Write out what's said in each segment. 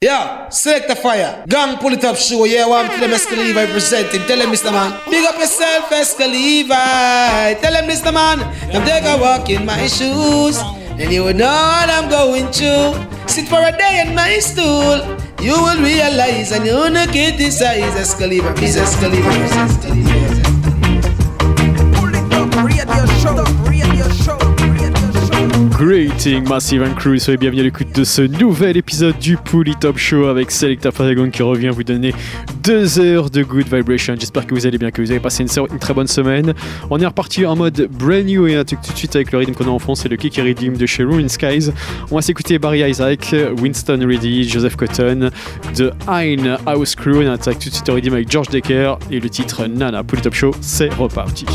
Yeah, select the fire. Gang pull it up show. Yeah, one to them Escaliva representing. Tell them, Mr. Man. Big up yourself, Escaliva. Tell them, Mr. Man. Come take a walk in my shoes. And you will know what I'm going through. Sit for a day in my stool. You will realize and you'll not criticize Escaliva. Please, Escaliva. Escaliva. Greeting Massive and Crew, soyez bienvenue à l'écoute de ce nouvel épisode du Pouli Top Show avec Selecta Fatagon qui revient vous donner deux heures de good vibration. J'espère que vous allez bien, que vous avez passé une, très bonne semaine. On est reparti en mode brand new et un truc tout de suite avec le rythme qu'on a en fond, c'est le Kick Redeem de chez Ruin Skies. On va s'écouter Barry Isaac, Winston Reedy, Joseph Cotton, de Hein House Crew. On attaque tout de suite au Redeem avec George Decker et le titre Nana. Pouli Top Show, c'est reparti.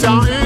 Jean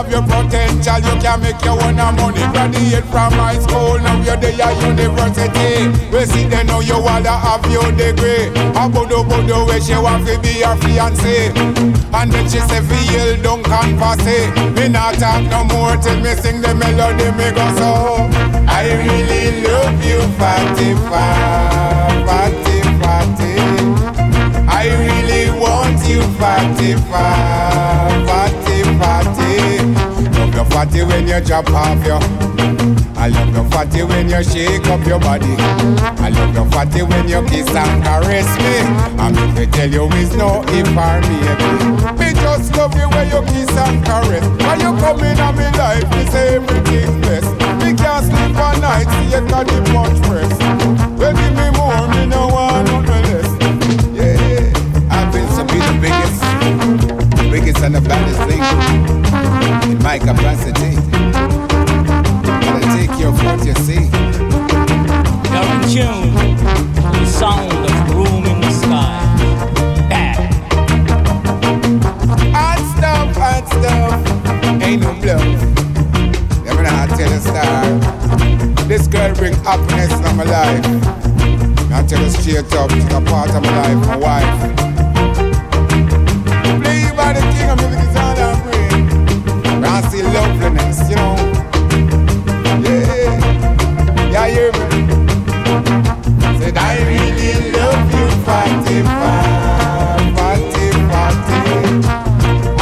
have your potential, you can make your own money. Graduate from high school, now you're there at university. We see they know you wanna have your degree. A bodo bodo where she want to be your fiancé. And then she say feel don't converse. Me not talk no more till me sing the melody me go so. I really love you, fatty, fa- fatty, fatty. I really want you, fatty, fa- fatty, fatty. When you drop off your. I love your fatty when you shake up your body. I love your fatty when you kiss and caress me. And if I tell you it's no if or maybe. Me just love you when you kiss and caress. When you come in on me life, me say everything's best. Me can't sleep at night, see you got the punch press. Give me more, me no want nothing biggest and the baddest thing in my capacity. Gotta take your what you see. You're in tune to the sound of room in the sky. Bad. Hot stuff, hot stuff. Ain't no bluff. Never know how to tell a star. This girl bring happiness in my life. I tell her straight up, she's a part of my life, my wife. Play the king of music is all I bring. I see loveliness, you know. Yeah, yeah, you hear me? Said I really love you, Fatty, Fa- Fatty, Fatty.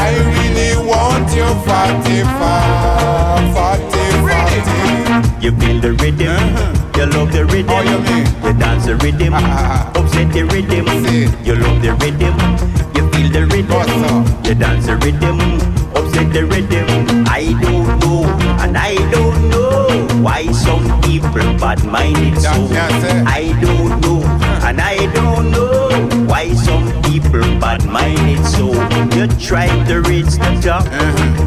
I really want you, Fatty, Fa- Fatty, Fatty. You feel the rhythm, uh-huh. you love the rhythm. Oh, you? You dance the rhythm, ah, ah, ah. upset the rhythm. See. You love the rhythm, feel the rhythm. You dance the rhythm, upset the rhythm. I don't know, and I don't know why some people bad minded so. I don't know, and I don't know why some people bad minded so. You try to reach the top, a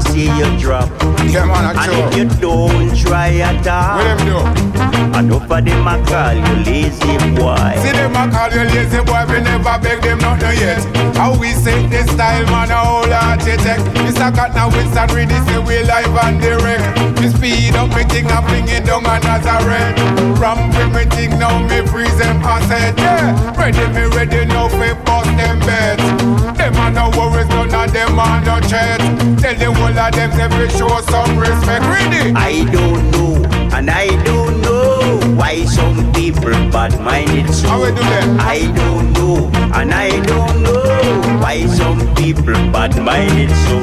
to see you drop. Man, I And if you don't try at all, What them do? enough of them a call you lazy boy. See them a call you lazy boy, we never beg them nothing yet. How we say this style, man, a whole architect. Mr. Cotton Winston read this, say we live and direct. Me speed up me thing and bring it down on Nazareth. Ram with me thing, now me freeze them asset. Yeah, ready me ready now for bust them bets. Them a no worries, none of them a no threat. Tell the whole of them we show some respect. Ready? I don't know, and I don't know why some people bad minded so. How we do them? I don't know, and I don't know why some people bad minded so.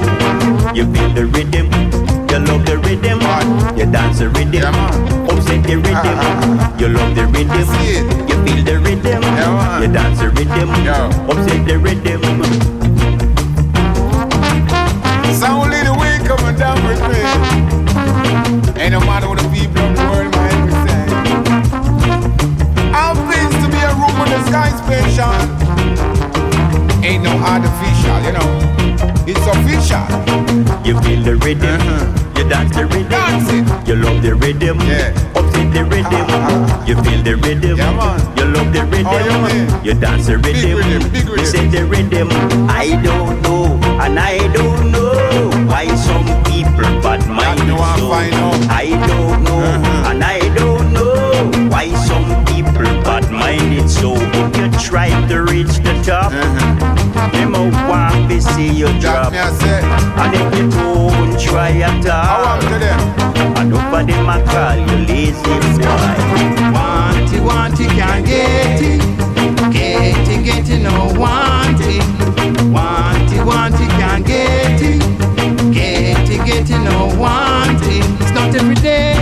You feel the rhythm, you love the rhythm, Man. you dance the rhythm, Yeah, man. the rhythm, uh-huh. you love the rhythm, you feel the rhythm, Yeah, you dance the rhythm, upset the rhythm. So only the way coming down with me. Ain't no matter what the people of the world might be saying. I'm pleased to be a room in the sky special. Ain't no artificial, you know. It's official. You feel the rhythm, Uh-huh. you dance the rhythm, Dance it. you love the rhythm, Yeah. upset the rhythm, you feel the rhythm, Yeah, man. you love the rhythm, Oh, yeah, you dance the rhythm, rhythm, big you say the rhythm. I don't know, and I don't know why some people bad I so. out. I don't know, Uh-huh. and I don't know why some people bad minded so. If try to reach the top, uh-huh. them a want to see you drop. me I say, And if you don't try at how all, am to them? and over them a call you lazy boy. Want it, want it, can't get it. Get it, get it, no want it. Want it, want it, can't get it. Get it, get it, no want it. It's not every day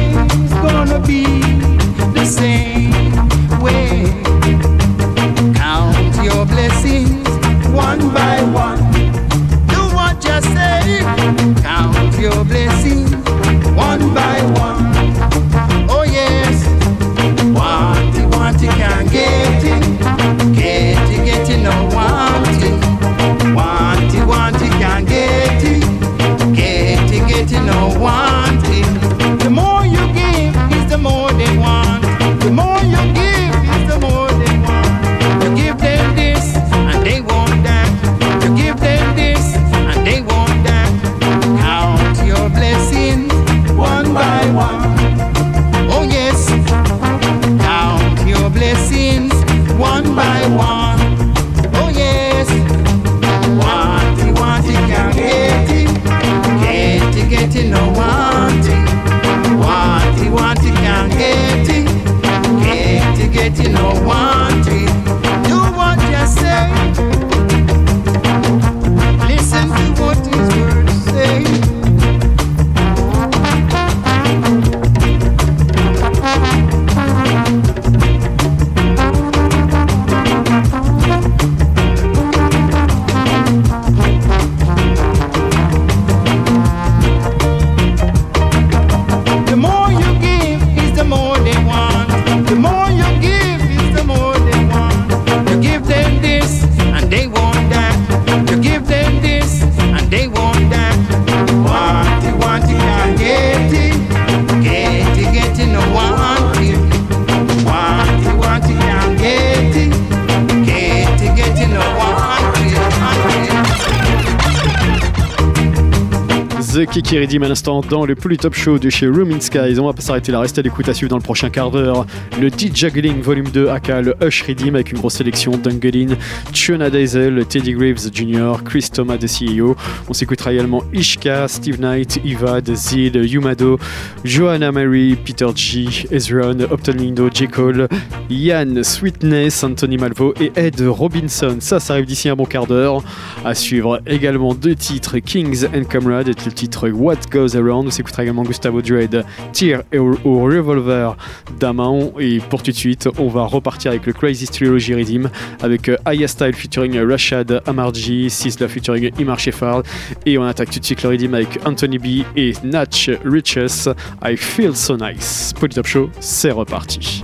Kiki Redim à l'instant dans le Polytop Show de chez Room in Skies. On va pas s'arrêter là, restez à l'écoute à suivre dans le prochain quart d'heure. Le D-Juggling Volume 2 aka le Hush Redim avec une grosse sélection d'Ungelin, Tiona Diesel, Teddy Graves Jr., Chris Thomas de CEO. On s'écoutera également Ishka, Steve Knight, Ivad, Zid, Yumado, Johanna Mary, Peter G, Ezron, Upton Lindo, J. Cole, Yann Sweetness, Anthony Malvo et Ed Robinson. Ça, ça arrive d'ici un bon quart d'heure. À suivre également deux titres, Kings and Comrade et le titre What Goes Around. On s'écoutera également Gustavo Dread, Tear au Revolver d'Amaon. Et pour tout de suite, on va repartir avec le Crazy Trilogy Redeem avec euh, Aya Style featuring Rashad Amarji, Sizzla featuring Imar Sheffard. Et on attaque tout de suite le Redeem avec Anthony B et Natch Riches. I Feel So Nice. Polytop Show, c'est reparti.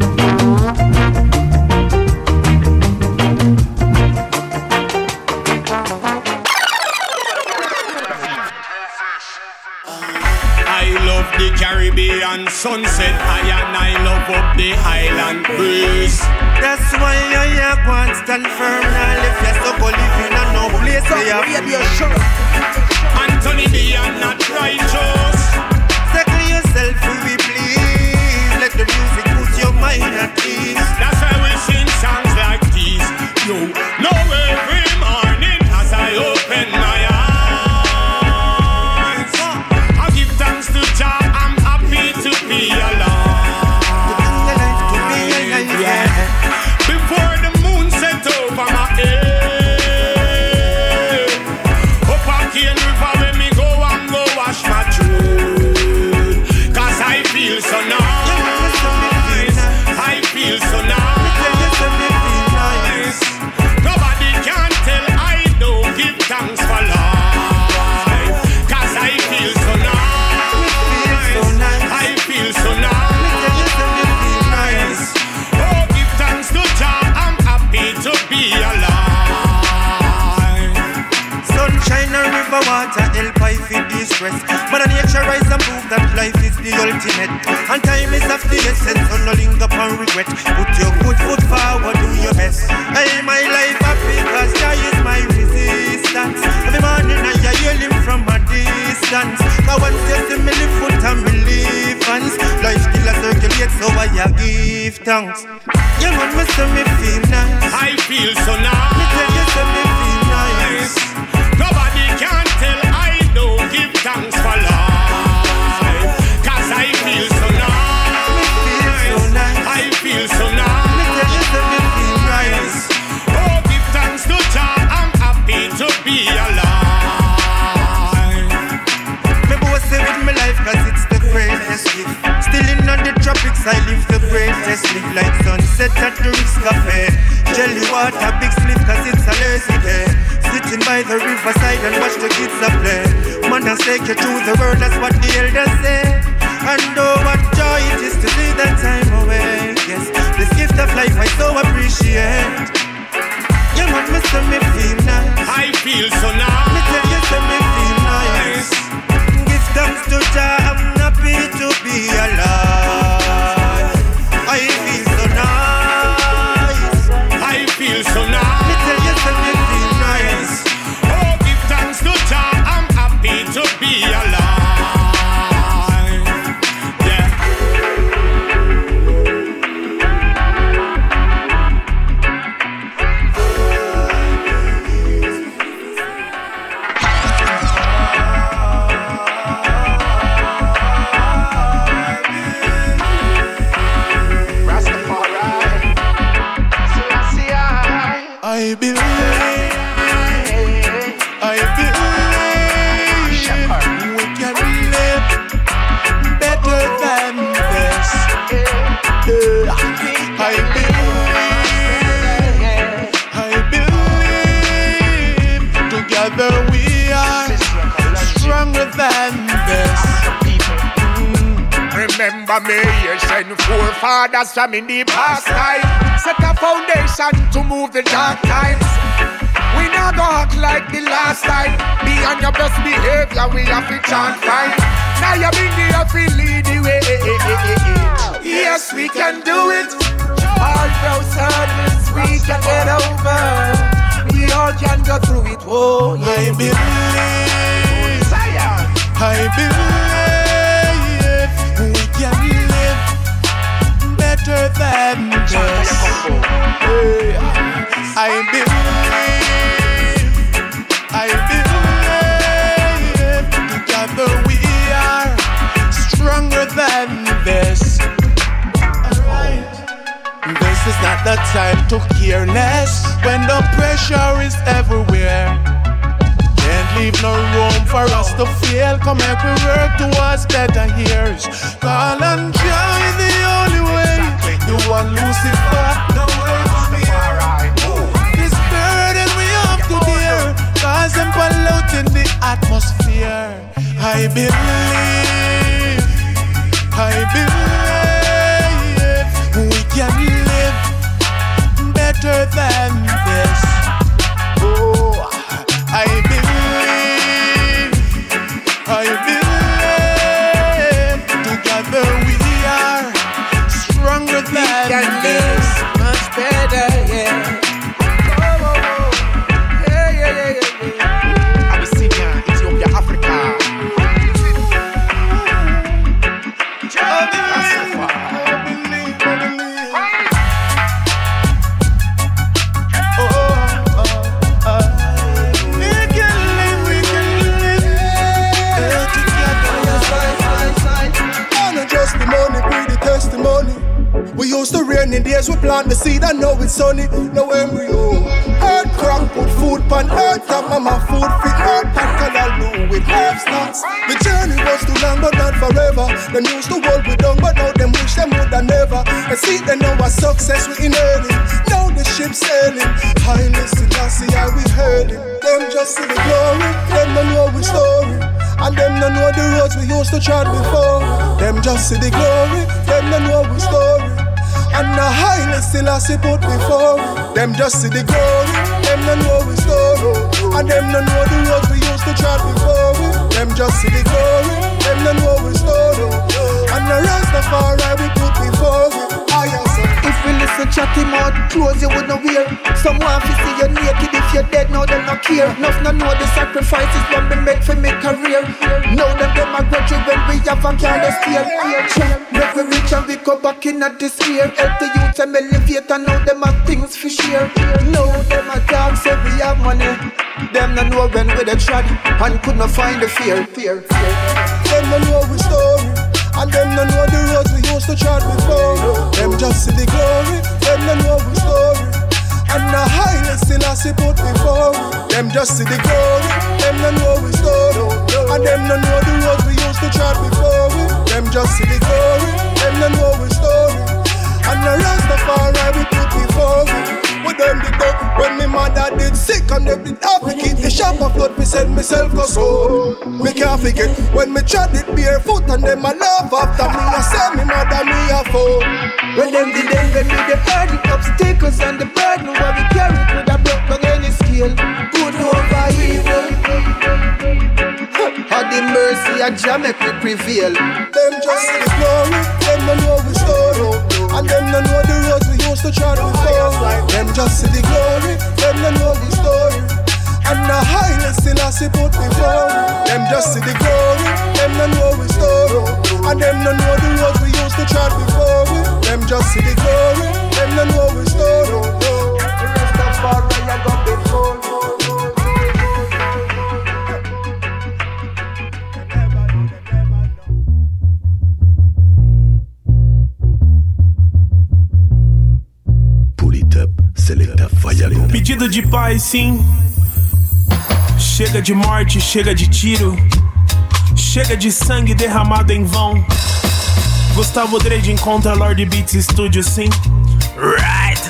Caribbean sunset. I and I love up the Highland breeze. That's why I have one stand firm now. If you're so cold, if you're not no place, Top they have radio show. Anthony B and not righteous. Settle yourself, we please. Let the music put your mind at ease. That's why we sing songs like these. Yo, distress. Mother nature rise and prove that life is the ultimate. And time is of the essence, so no linger upon regret. Put your good foot forward, do your best. Hey, my life happy cause Jah is my resistance. Every morning I hear him from a distance. Cause once you see me live foot and me live hands. Life still a circulate, so I give thanks. Yeah, man, me say me feel nice. I feel so nice. Me tell you, say me give thanks for life. Greatest gift Still in the tropics I live the greatest Live like sunset at the Ritz Cafe. Jelly water, big slip cause it's a lazy day. Sitting by the riverside and watch the kids a play. Man has take you through the world, that's what the elders say. And oh what joy it is to see that time away. Yes, this gift of life I so appreciate. Yeah man, me me feel nice. I feel so nice. Me tell you say me feel nice. Give thanks to Jah, I'm forefathers from in the past time. Set a foundation to move the dark times. We not go act like the last time. Be on your best behavior, we have to chant fine. Now you bring the up lead the way. Yes, we can do it. All those hurdles we can get over. We all can go through it. Oh, yeah. I believe. I believe than this. Hey, I believe, I believe together we are stronger than this. This is not the time to careless when the pressure is everywhere. Can't leave no room for us to fail. Come make we work towards better years. Call and way. The one Lucifer, the way to be alright. This burden we have to bear, cause I'm polluting the atmosphere. I believe, I believe we can live better than this. Plant the seed and now it's sunny. No embryo. Earth crop, put food pan earth, that mama food fit earth, that color blue with herbs nuts. The journey was too long, but not forever. Them used to hold we down, but now them wish them would have never. And see, they know our success we inheriting. Now the ship sailing. Highness Haile Selassie, I we hailing. Them just see the glory, them don't know we story. And them don't know the roads we used to tread before. Them just see the glory, them don't know we story. And the highest still I see put before. Them just see the glory, them don't know we story. And them don't know the roads we used to tread before. Me. Them just see the glory, them don't know we story. And the rest of our we put before. If we listen chatty mouth, close you would not wear. Someone fi see you naked if you're dead, now them not care. Enough no know the sacrifices what we make for me career. Now them them a you when we have a careless fear. Make we rich and we go back in this year. Help the youth and elevate and now them have things for share. Now them a talk say we have money. Them no know when we the trad and could not find the fear. Fear, fear. Them don't know we story. And them don't know the roads we used to tread before. Them just see the glory. Them don't know we story. And the highest still I see put before. Them just see the glory. Them don't know we story. And them don't know the roads we used to tread before. Them just see the glory. Them don't know we story. And the rest of our right we put before We done did when me mother did sick and them did have to keep the shop afloat. Me send myself go school. Me can't forget when me tried it barefoot and them a laugh after me. I say me mother me a fool. When them did them when we the hard the obstacles and the burden what we carry could a broke on any scale. Good over evil. How the mercy of Jah make we prevail. Them just see the glory, them don't know we story. And them don't know the roads we used to before. Them just see the glory, them don't know the story. And the highest still I see put before. Them just see the glory, them don't know we story. And them don't know the roads we used to tread before. Them just see the glory, them don't know we story. The rest of our I go before. Selecta Fayalo. Pedido de paz, sim. Chega de morte, chega de tiro. Chega de sangue derramado em vão. Gustavo Drade encontra Lord Beats Studio, sim. Right!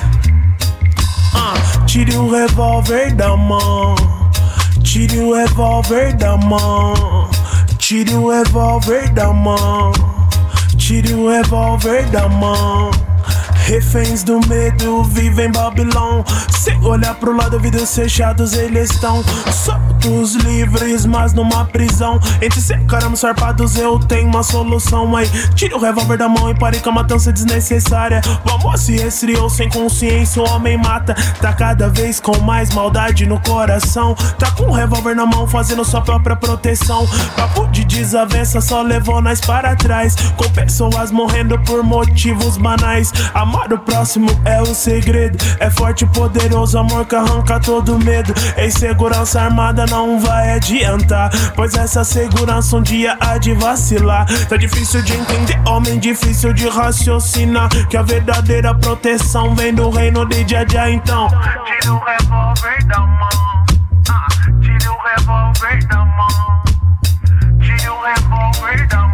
Ah, tire o revólver da mão. Tire o revólver da mão. Tire o revólver da mão. Tire o revólver da mão. Reféns do medo vivem em Babilão. Se olhar pro lado, vidros fechados eles estão soltos, livres, mas numa prisão. Entre ser caramba sarpados, eu tenho uma solução. Aí, tire o revólver da mão e pare com a matança desnecessária. O amor se resfriou sem consciência, o homem mata. Tá cada vez com mais maldade no coração. Tá com o revólver na mão, fazendo sua própria proteção. Papo de desavença só levou nós para trás. Com pessoas morrendo por motivos banais. Amar o próximo é o segredo. É forte e poderoso, amor que arranca todo medo. Em segurança armada não vai adiantar. Pois essa segurança um dia há de vacilar. Tá difícil de entender, homem, difícil de raciocinar. Que a verdadeira proteção vem do reino de Jaja, então. Tira o revólver da mão. Ah, tira o revólver da mão. Tira o revólver da mão.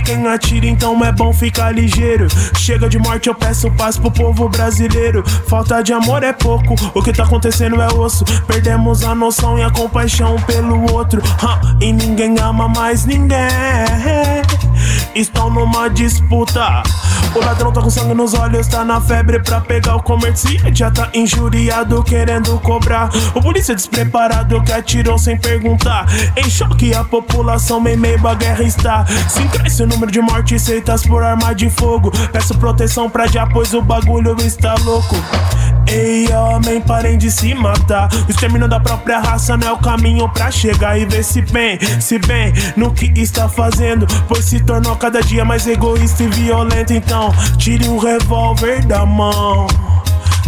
Quem atira, então é bom ficar ligeiro. Chega de morte, eu peço paz pro povo brasileiro. Falta de amor é pouco, o que tá acontecendo é osso. Perdemos a noção e a compaixão pelo outro. E ninguém ama mais ninguém. Estão numa disputa. O ladrão tá com sangue nos olhos, tá na febre pra pegar o comerciante. Já tá injuriado, querendo cobrar. O polícia despreparado que atirou sem perguntar. Em choque, a população em meio à guerra está. Se cresce número de mortes feitas por arma de fogo. Peço proteção pra já, pois o bagulho está louco. Ei, homem, parem de se matar. O extermínio da própria raça não é o caminho pra chegar e ver se bem, se bem no que está fazendo. Pois se tornou cada dia mais egoísta e violento. Então, tire o revólver da mão.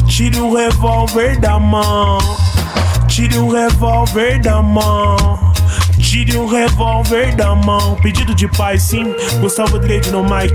Tire o revólver da mão. Tire o revólver da mão. Tire o revólver da mão. Pedido de paz, sim. Gustavo Drede no mic.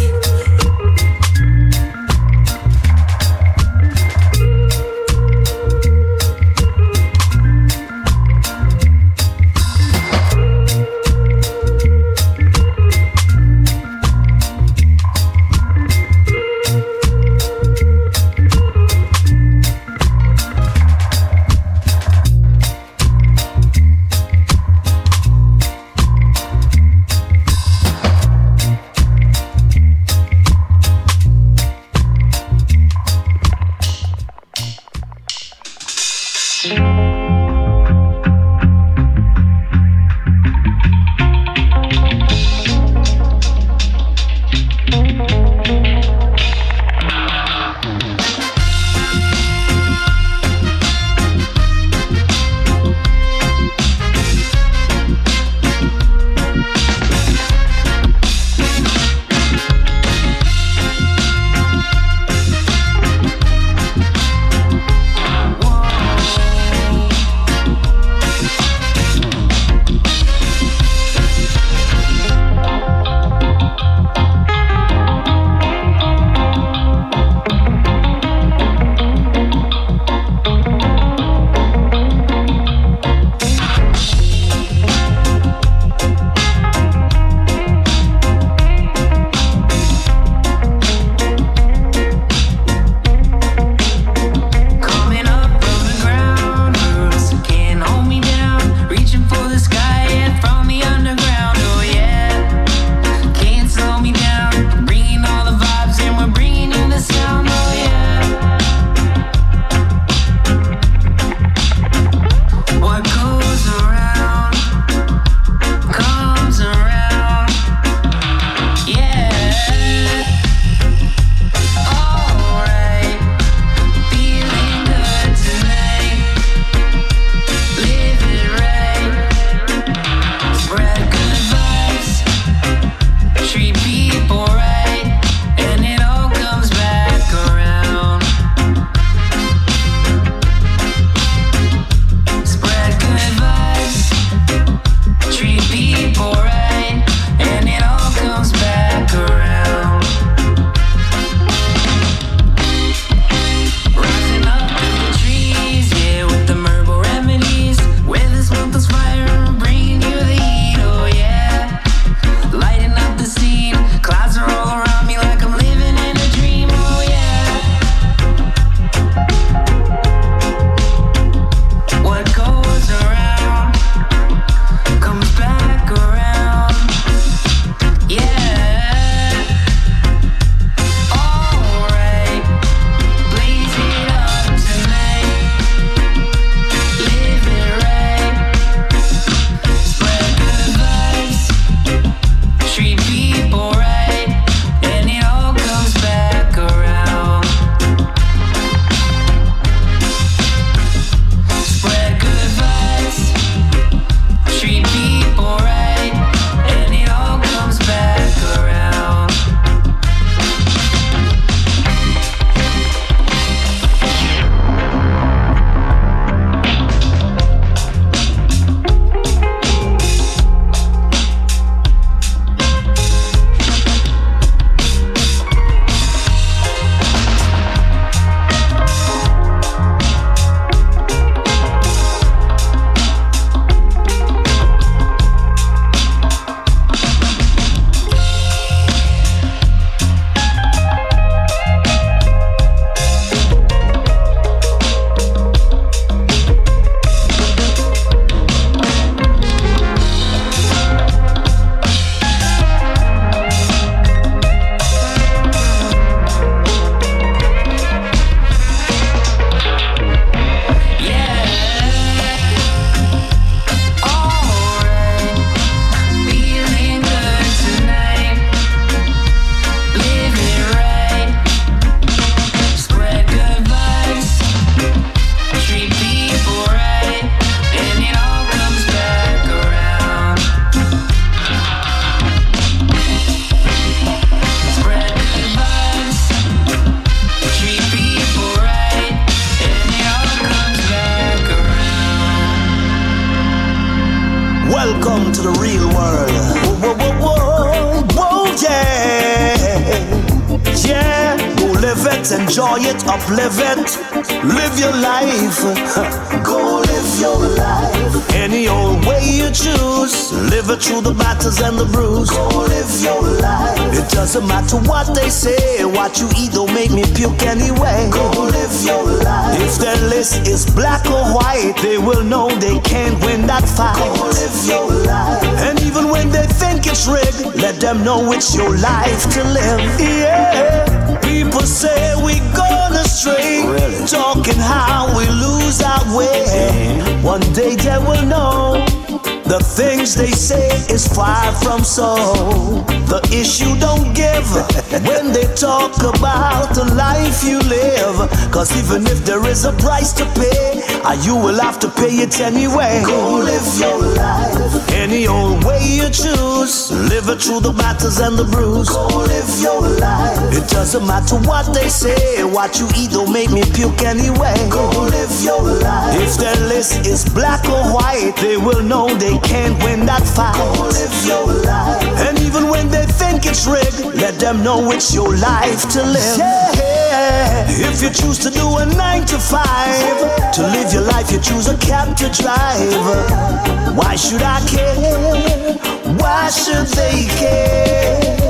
Even there is a price to pay, uh, you will have to pay it anyway. Go live your life. Any old way you choose, live it through the battles and the bruise. Go live your life. It doesn't matter what they say, what you eat don't make me puke anyway. Go live your life. If their list is black or white, they will know they can't win that fight. Go live your life. And even when they think it's rigged, let them know it's your life to live. Yeah. If you choose to do a nine to five, to live your life, you choose a cab to drive. Why should I care? Why should they care?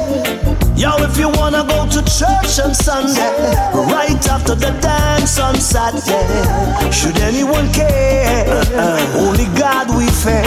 Yo, if you wanna go to church on Sunday, right after the dance on Saturday, should anyone care? Uh, only God we fear.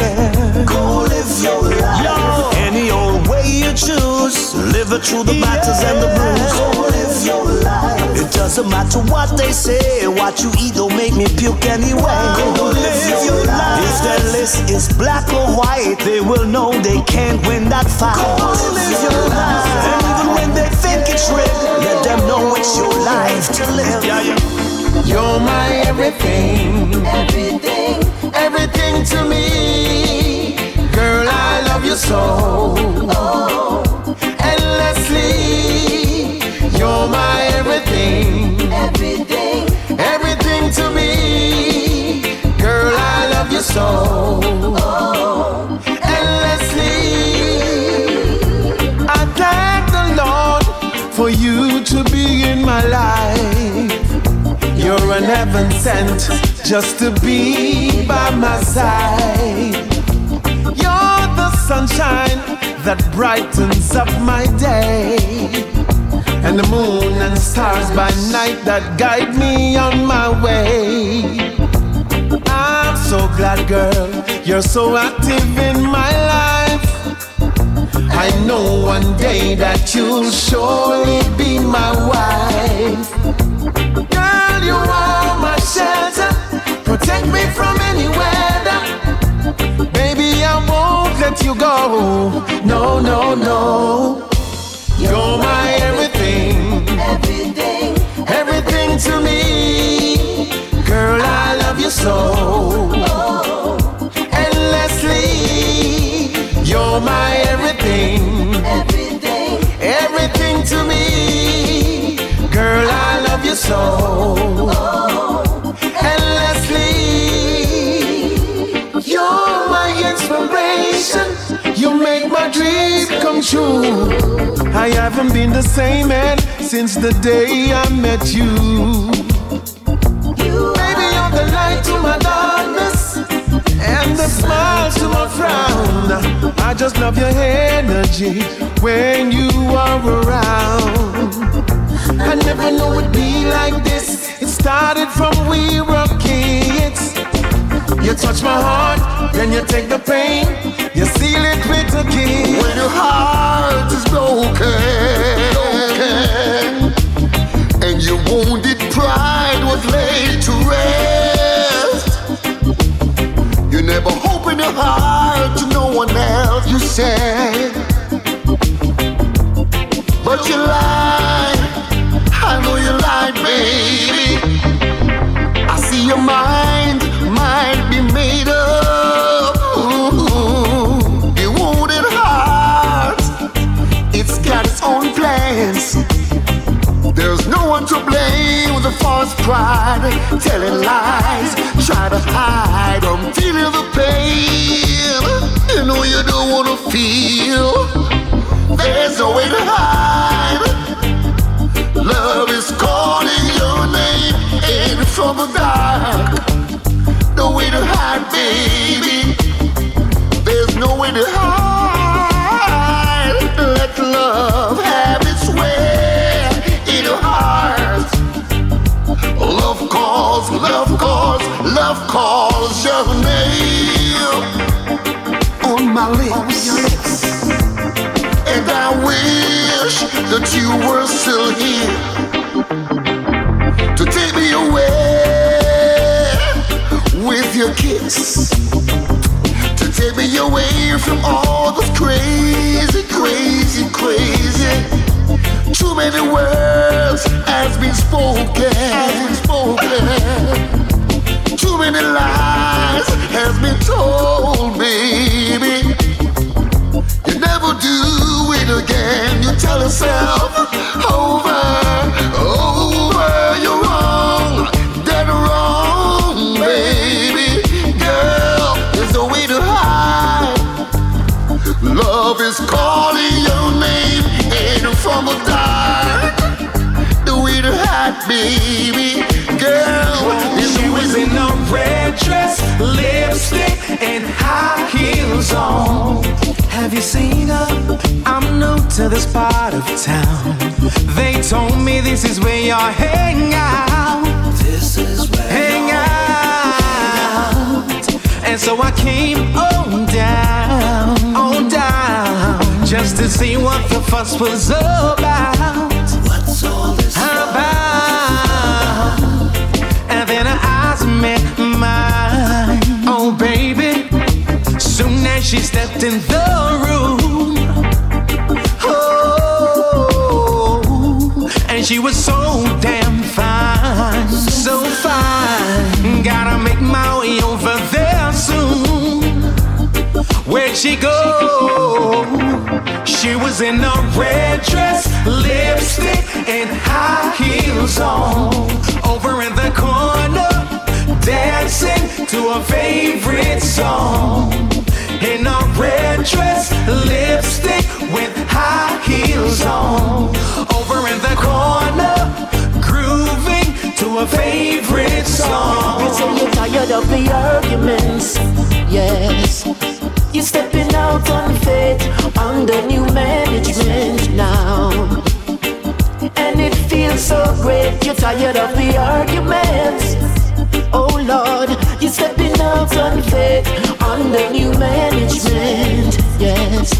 Go live your life. Yo, any old way you choose, live it through the battles and the bruise. Go live your life. It doesn't matter what they say, what you eat don't make me puke anyway. Go live your life. If their list is black or white, they will know they can't win that fight. Go live your life. And even when they think it's red, let them know it's your life to live. Yeah, yeah. You're my everything, everything, everything to me. Girl, I love you so. Oh, endlessly. You're my everything, everything, everything to me. Girl, I love you so. Oh, life. You're an heaven sent just to be by my side. You're the sunshine that brightens up my day. And the moon and stars by night that guide me on my way. I'm so glad, girl, you're so active in my life. I know one day that you'll surely be my wife. Girl, you are my shelter, protect me from any weather. Baby, I won't let you go. No, no, no. You're my everything, everything, everything to me. Girl, I love you so. Oh. You're my everything, everything, to me. Girl, I love you so. Endlessly, you're my inspiration. You make my dream come true. I haven't been the same man since the day I met you. Baby, you're the light to my darkness the smile to my frown. I just love your energy when you are around. I never knew it'd be like this. It started from we were kids. You touch my heart, then you take the pain. You seal it with a kiss. When your heart is broken, broken and your wounded pride was laid to rest, never hope in your heart to no one else. You said, but you lied. I know you lied, baby. I see your mind might be made up. Ooh, your wounded heart, it's got its own plans. Want to blame with a false pride, telling lies, try to hide. I'm feeling the pain. You know you don't wanna feel. There's no way to hide. Love is calling your name in from the dark. No way to hide, baby. There's no way to hide. Let love have calls, love calls, love calls your name on my lips. And I wish that you were still here to take me away with your kiss. To take me away from all this crazy, crazy, crazy. Too many words has been spoken, has been spoken. Too many lies has been told, baby. You never do it again. You tell yourself over. Hide, baby. Girl, there's She was in a red dress, lipstick, and high heels on. Have you seen her? I'm new to this part of town. They told me this is where you hang out. This is where hang out. And so I came on down, on down, just to see what the fuss was about. And then her eyes met mine. Oh, baby. Soon as she stepped in the room. Oh, and she was so damn she go? She was in a red dress, lipstick, and high heels on. Over in the corner, dancing to a favorite song. In a red dress, lipstick, with high heels on. Over in the corner, grooving to a favorite song. You say you're tired of the arguments, yes. You're stepping out on faith under new management now. And it feels so great, you're tired of the arguments. Oh Lord, you're stepping out on faith under new management, yes.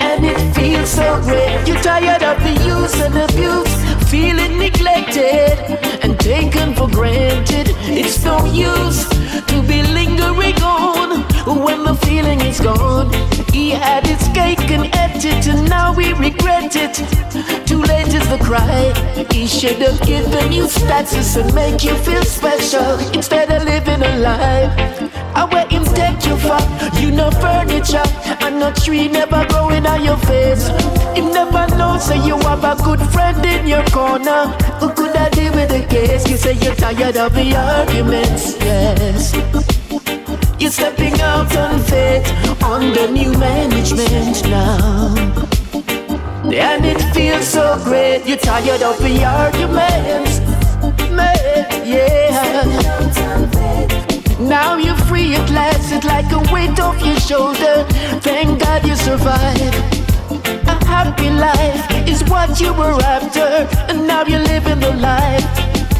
And it feels so great, you're tired of the use and abuse, feeling neglected taken for granted. It's no use to be lingering on when the feeling is gone. He had his cake and ate it, and now we regret it. Too late is the cry. He should have given you status and make you feel special instead of living a lie. I let him take you far. You know furniture and no tree never growing on your face. He never knows say you have a good friend in your corner who could have deal with the case. You say you're tired of the arguments, yes. You're stepping out on faith under new management now. And it feels so great. You're tired of the arguments, man, yeah. Now you're free at last. It's like a weight off your shoulder. Thank God you survived. A happy life is what you were after, and now you're living the life.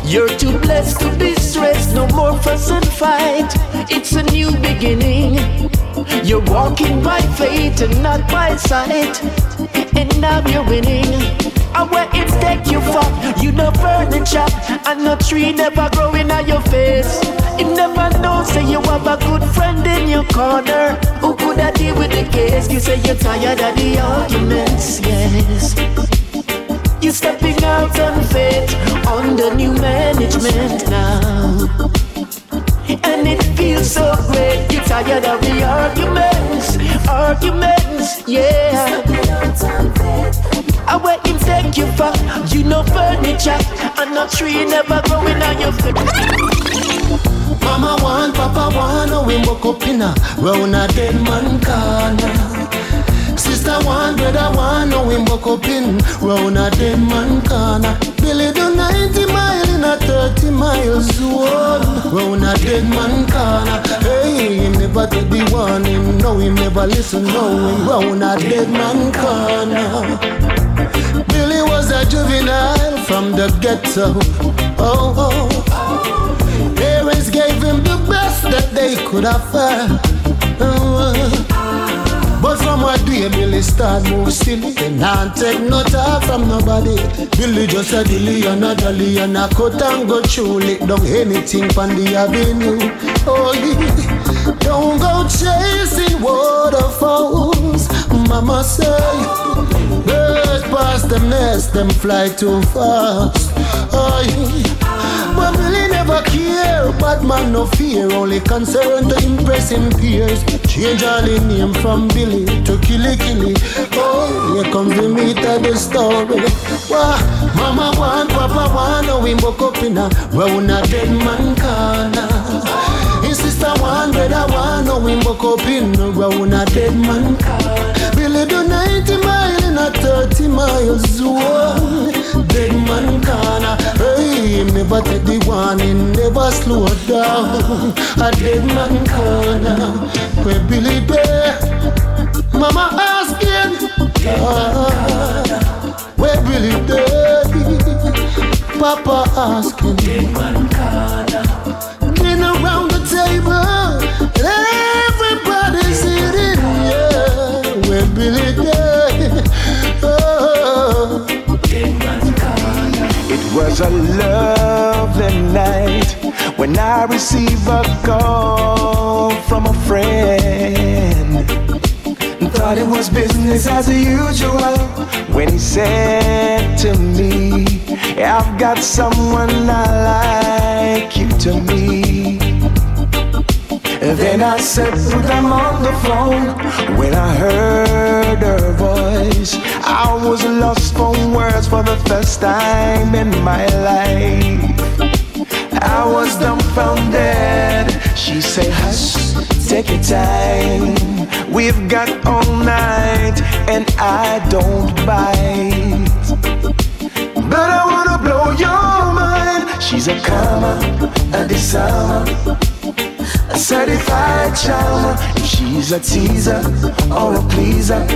You're too blessed to be stressed, no more fuss and fight. It's a new beginning. You're walking by faith and not by sight, and now you're winning. I where it take you far, you no furniture, and no tree never growing on your face. You never a good friend in your corner who could have deal with the case. You say you're tired of the arguments, yes. You're stepping out on faith under new management now. And it feels so great. You're tired of the arguments, arguments, yeah. I wait him take you for You know furniture and no tree never growing on your feet. Mama want, Papa want, oh we woke up in a round a dead man corner. Sister want, brother want, oh we woke up in round a dead man corner. Billy do 90 mile in a 30 miles zone round a dead man corner. Hey, him never take the warning, no him never listen, no him round a dead man corner. Billy was a juvenile from the ghetto. Oh, oh. That they could. Oh, but from a day Billy start move silly? He not take no time from nobody. Billy just a dilly and a dolly And a cut and go through Lick down anything from the avenue. Oh yeah. Don't go chasing waterfalls. Mama say Birds pass them nest Them fly too fast. Oh yeah. But Billy never care, bad man no fear, only concerned to impress him peers. Change all the name from Billy to Killy Killy. Oh, here comes the meat of the story. Wah, mama want, papa want, now we woke up in a round a dead man corner. His sister want, brother want, now we woke up in a round a dead man corner. Billy do 90 mile in a 30 miles zone. Dead man corner, hey, never take the warning, never slow down. A dead man corner, where Billy there. Mama asking, ah, where Billy there? Papa asking, dead man corner. Been around the table, was a lovely night when I received a call from a friend. Thought it was business as usual when he said to me, I've got someone I like you to me. Then I said, put them on the phone. When I heard her voice, I was lost for words for the first time in my life. I was dumbfounded. She said, hush, take your time. We've got all night, and I don't bite. But I wanna blow your mind. She's a comma, a disarmer, a certified charmer. If she's a teaser or a pleaser,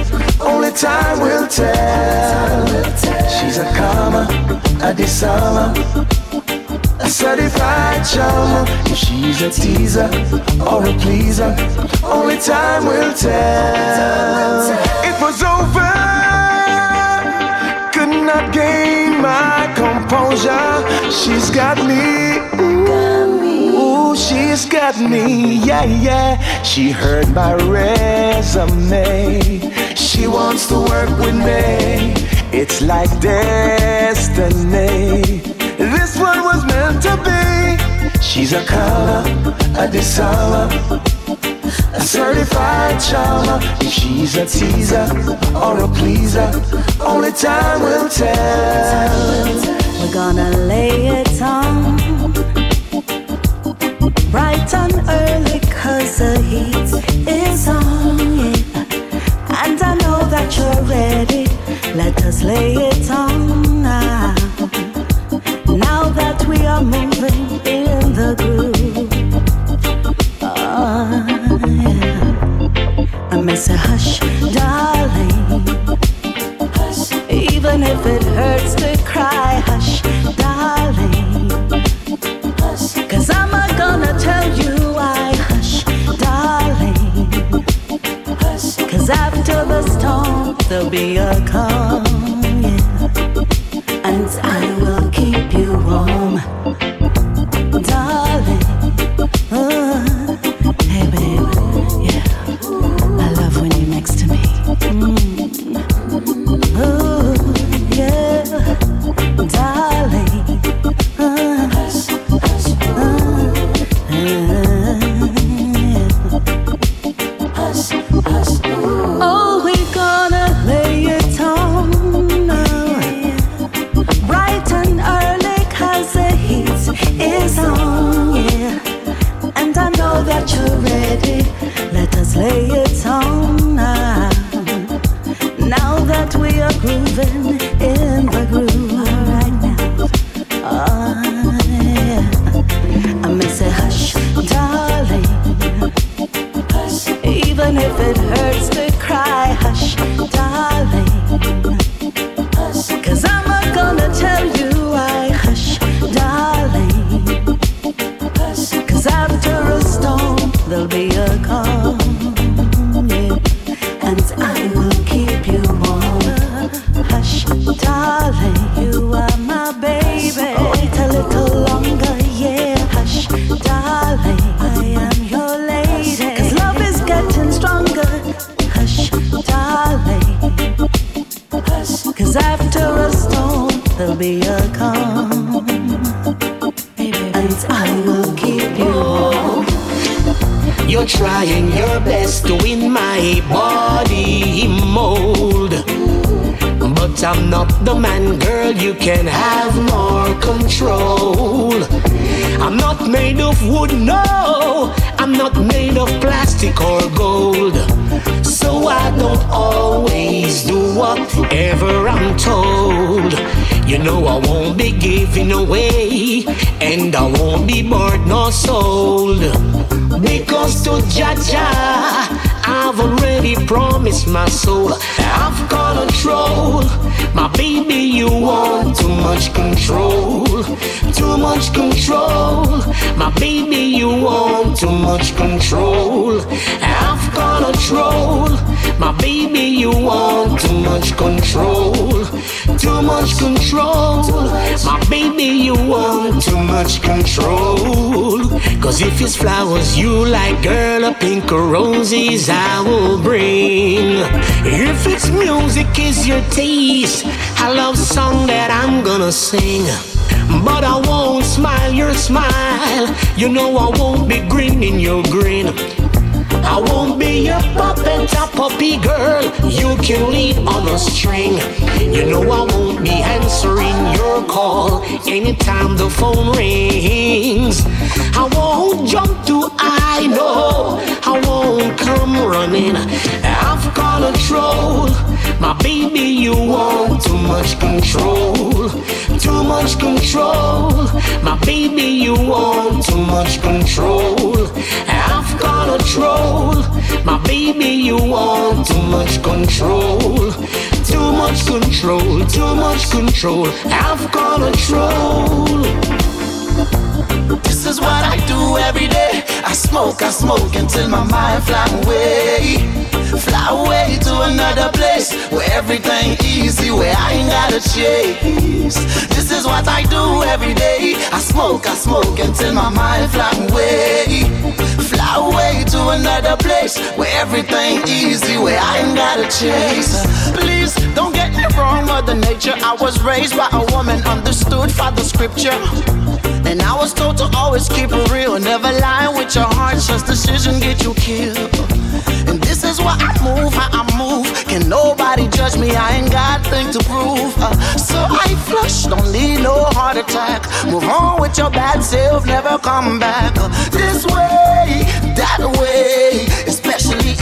only time will tell. She's a comma, a disarmer, a certified charmer. If she's a teaser or a pleaser, only time will tell. It was over could not gain my composure. She's got me. She's got me. Yeah, yeah. She heard my resume. She wants to work with me. It's like destiny. This one was meant to be. She's a color, a disarmer. A certified charmer. If she's a teaser or a pleaser, only time will tell. We're gonna lay it on bright and early cause the heat is on yeah. and I know that you're ready. Let us lay it on now. Now that we are moving in the groove. Oh, yeah. I miss a hush darling. Hush. Even if it hurts to cry hush darling There'll be a calm, you want too much control. Too much control. My baby, you want too much control. Cause if it's flowers you like, girl, a pink or roses I will bring. If it's music is your taste, I love song that I'm gonna sing. But I won't smile your smile. You know I won't be grinning your grin. I won't be your puppet, a puppy girl. You can lead on a string. You know I won't be answering your call anytime the phone rings. I won't jump to I know. I won't come running. I've got control. My baby, you want too much control. Too much control. My baby, you want too much control. Got control. My baby, you want too much control. Too much control. Too much control. I've got control. This is what I do every day. I smoke, I smoke until my mind fly away. Fly away to another place where everything easy, where I ain't gotta chase. This is what I do every day. I smoke, I smoke until my mind fly away. Away to another place where everything easy, where I ain't gotta chase. Please don't get me wrong, Mother Nature. I was raised by a woman, understood by the scripture. And I was told to always keep it real, never lie with your heart, just decision get you killed. And this is why I move, how I move. Can nobody judge me? I ain't got thing to prove. Uh, so I flush, don't need no heart attack. Move on with your bad self, never come back. Uh, this way, that way, especially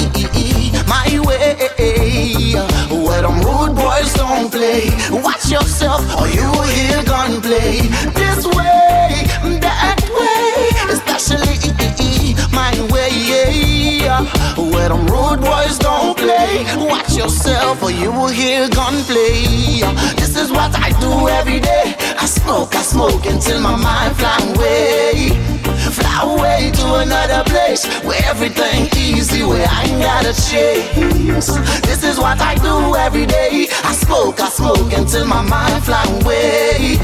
my way. Where them rude boys don't play. Watch yourself, or you will hear gunplay. This way, that way, especially my way. Where them rude boys don't play. Watch yourself, or you will hear gunplay. This is what I do every day. I smoke, I smoke until my mind fly away. Fly away to another place where everything easy, where I ain't gotta chase. This is what I do every day. I smoke, I smoke until my mind fly away.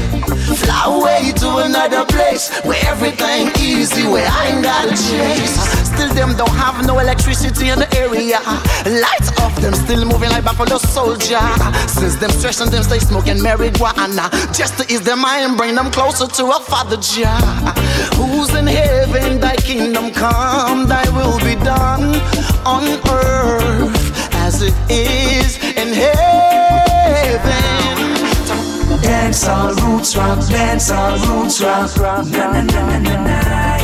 Fly away to another place where everything easy, where I ain't gotta chase. Still them don't have no electricity in the area. Lights off, them still moving like Buffalo Soldier. Since them stress and them stay smoking marijuana, just to ease their mind, bring them closer to a Father Jah. Who's in heaven? Thy kingdom come, Thy will be done on earth as it is in heaven. Dance all roots rock, dance all roots rock, rock, na na na na na.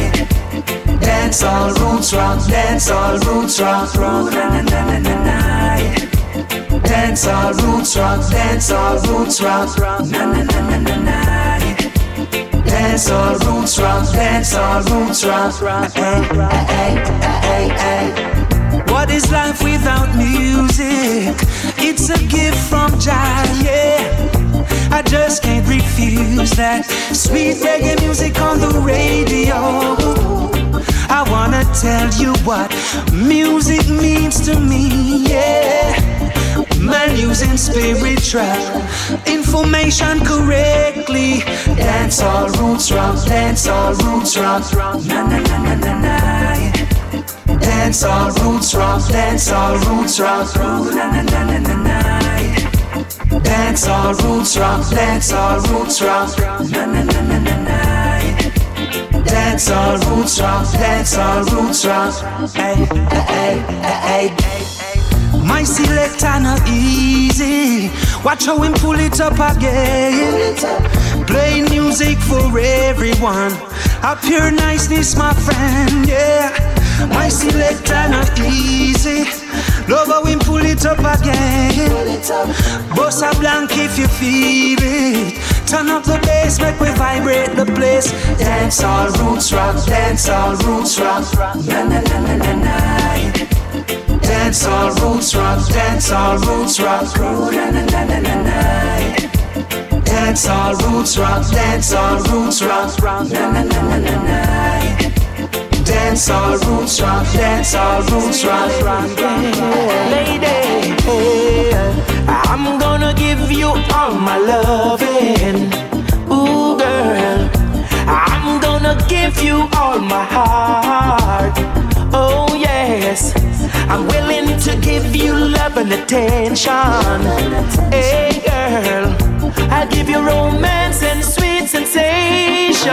Dance all roots rock, dance all roots rock, rock, na na na na na. Dance all roots rock, dance all roots rock. Na na na na na na. Dance all roots rock, dance all roots rock. Hey, hey, hey, hey. What is life without music? It's a gift from Jah, yeah. I just can't refuse that sweet reggae music on the radio. I wanna tell you what music means to me, yeah. Man using spiritual information correctly. Dance all roots rock, dance all roots rock. Na na na na na na. Dance all roots rock, dance all roots rock. Na na na na na na. Dance all roots rock, dance all roots rock. Na na na na na na. Dance all roots rock, dance all roots rock. Hey, hey, hey, hey. My selector not easy. Watch how him pull it up again. Playing music for everyone. A pure niceness, my friend, yeah. My selector not easy. Love how him pull it up again. Boss a blank if you feel it. Turn up the bass, make we vibrate the place. Dance all roots rock, dance all roots rock. Na na na na na na. Dance all roots rock, dance all roots rock. Na na na na na na. Dance all roots rock, dance all roots rock. Na na na na na na. Dance all roots rock, dance all roots rock. Lady, I'm gonna give you all my loving. Ooh, girl, I'm gonna give you all my heart. Oh, yes, I'm willing to give you love and attention. Hey, girl, I'll give you romance and sweet sensation.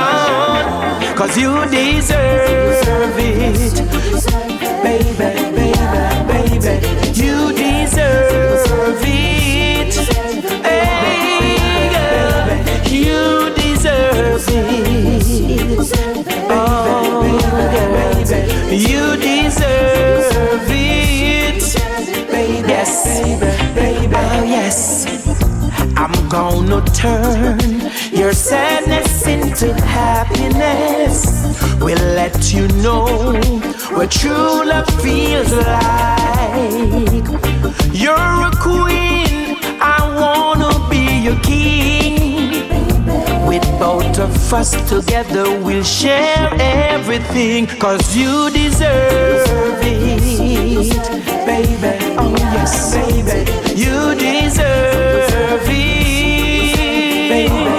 Cause you deserve it. Baby, baby, baby, you deserve it. Hey, girl, you deserve it. Oh, baby, you deserve it. Yes, baby, oh, yes. Gonna turn your sadness into happiness. We'll let you know what true love feels like. You're a queen, I wanna be your king. With both of us together, we'll share everything. Cause you deserve it, baby. Oh, yes, baby. You deserve it, baby,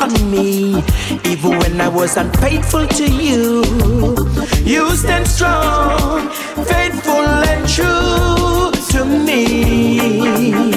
on me, even when I was unfaithful to you. You stand strong, faithful and true to me.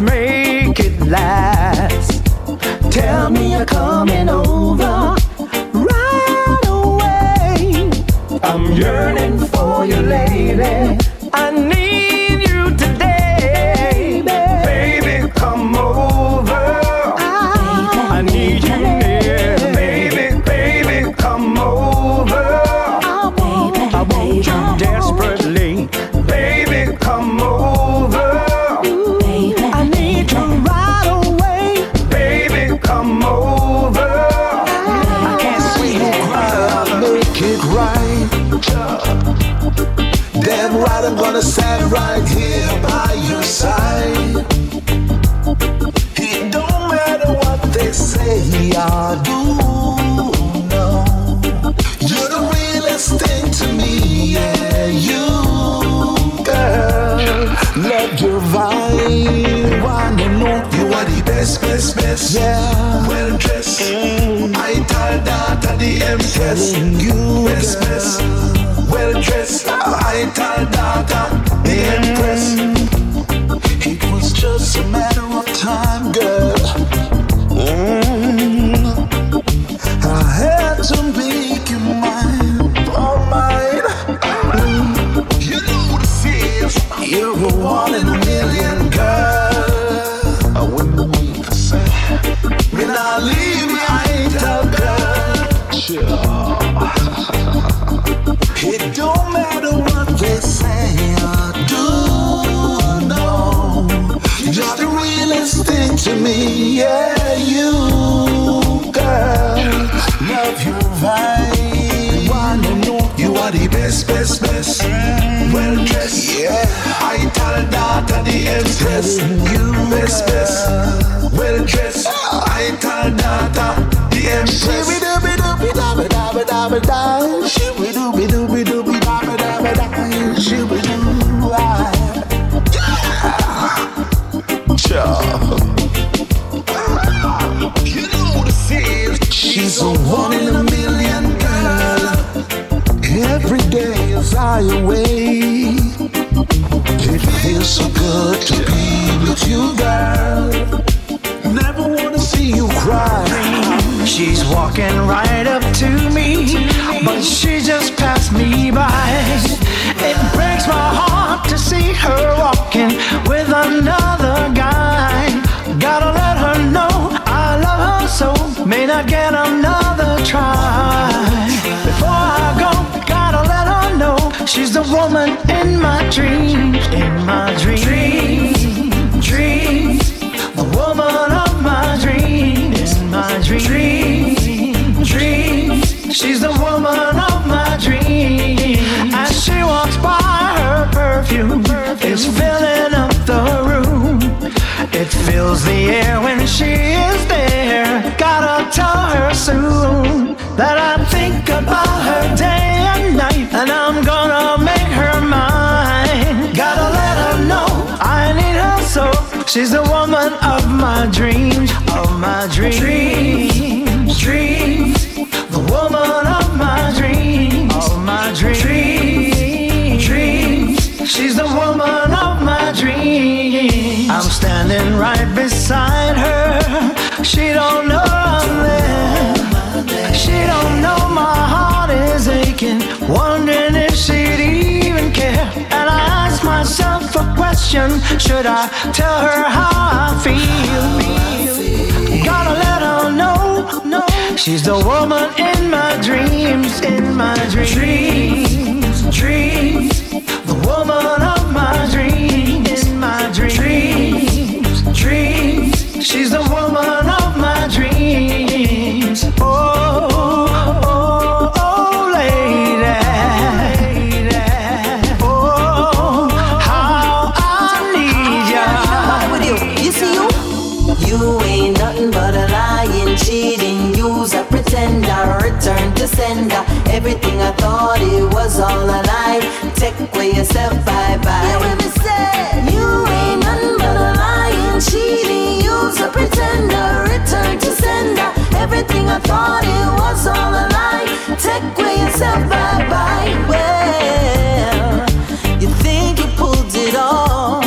make it last. Tell me you're coming over. am telling you it's best. miss, you miss. Well dressed, I tell data, the empress. Shibby dabby. and She's the woman of my dreams, of my dreams, dreams. The woman of my dreams, of my dreams, dreams. She's the woman of my dreams. I'm standing right beside her. She don't know question Should I tell her how I feel? Gotta let her know no. She's the woman in my dreams In my dreams Dreams, dreams The woman of my dreams In my dreams Dreams, dreams She's the woman of my dreams everything I thought it was all a lie. Take away yourself, bye bye. You hear me say you ain't nothing but a lying, cheating, you's a pretender, return to sender. Everything I thought it was all a lie. Take away yourself, bye bye. Well, you think you pulled it off.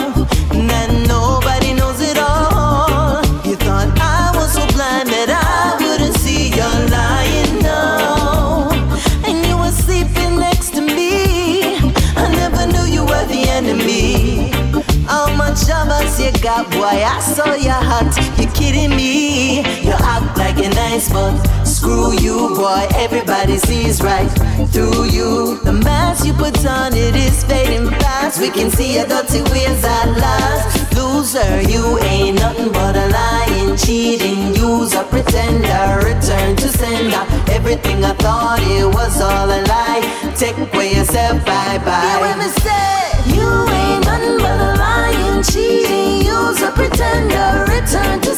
Boy? I saw your heart. You kidding me? You act like a nice, but screw you, boy. Everybody sees right through you. The mask you put on, it is fading fast. We can see your dirty ways at last. Loser, you ain't nothing but a lying, cheating user, pretender. Return to sender. Everything I thought it was all a lie. Take away yourself, bye bye. You you ain't nothing but a lying, cheating user, pretender. Return to.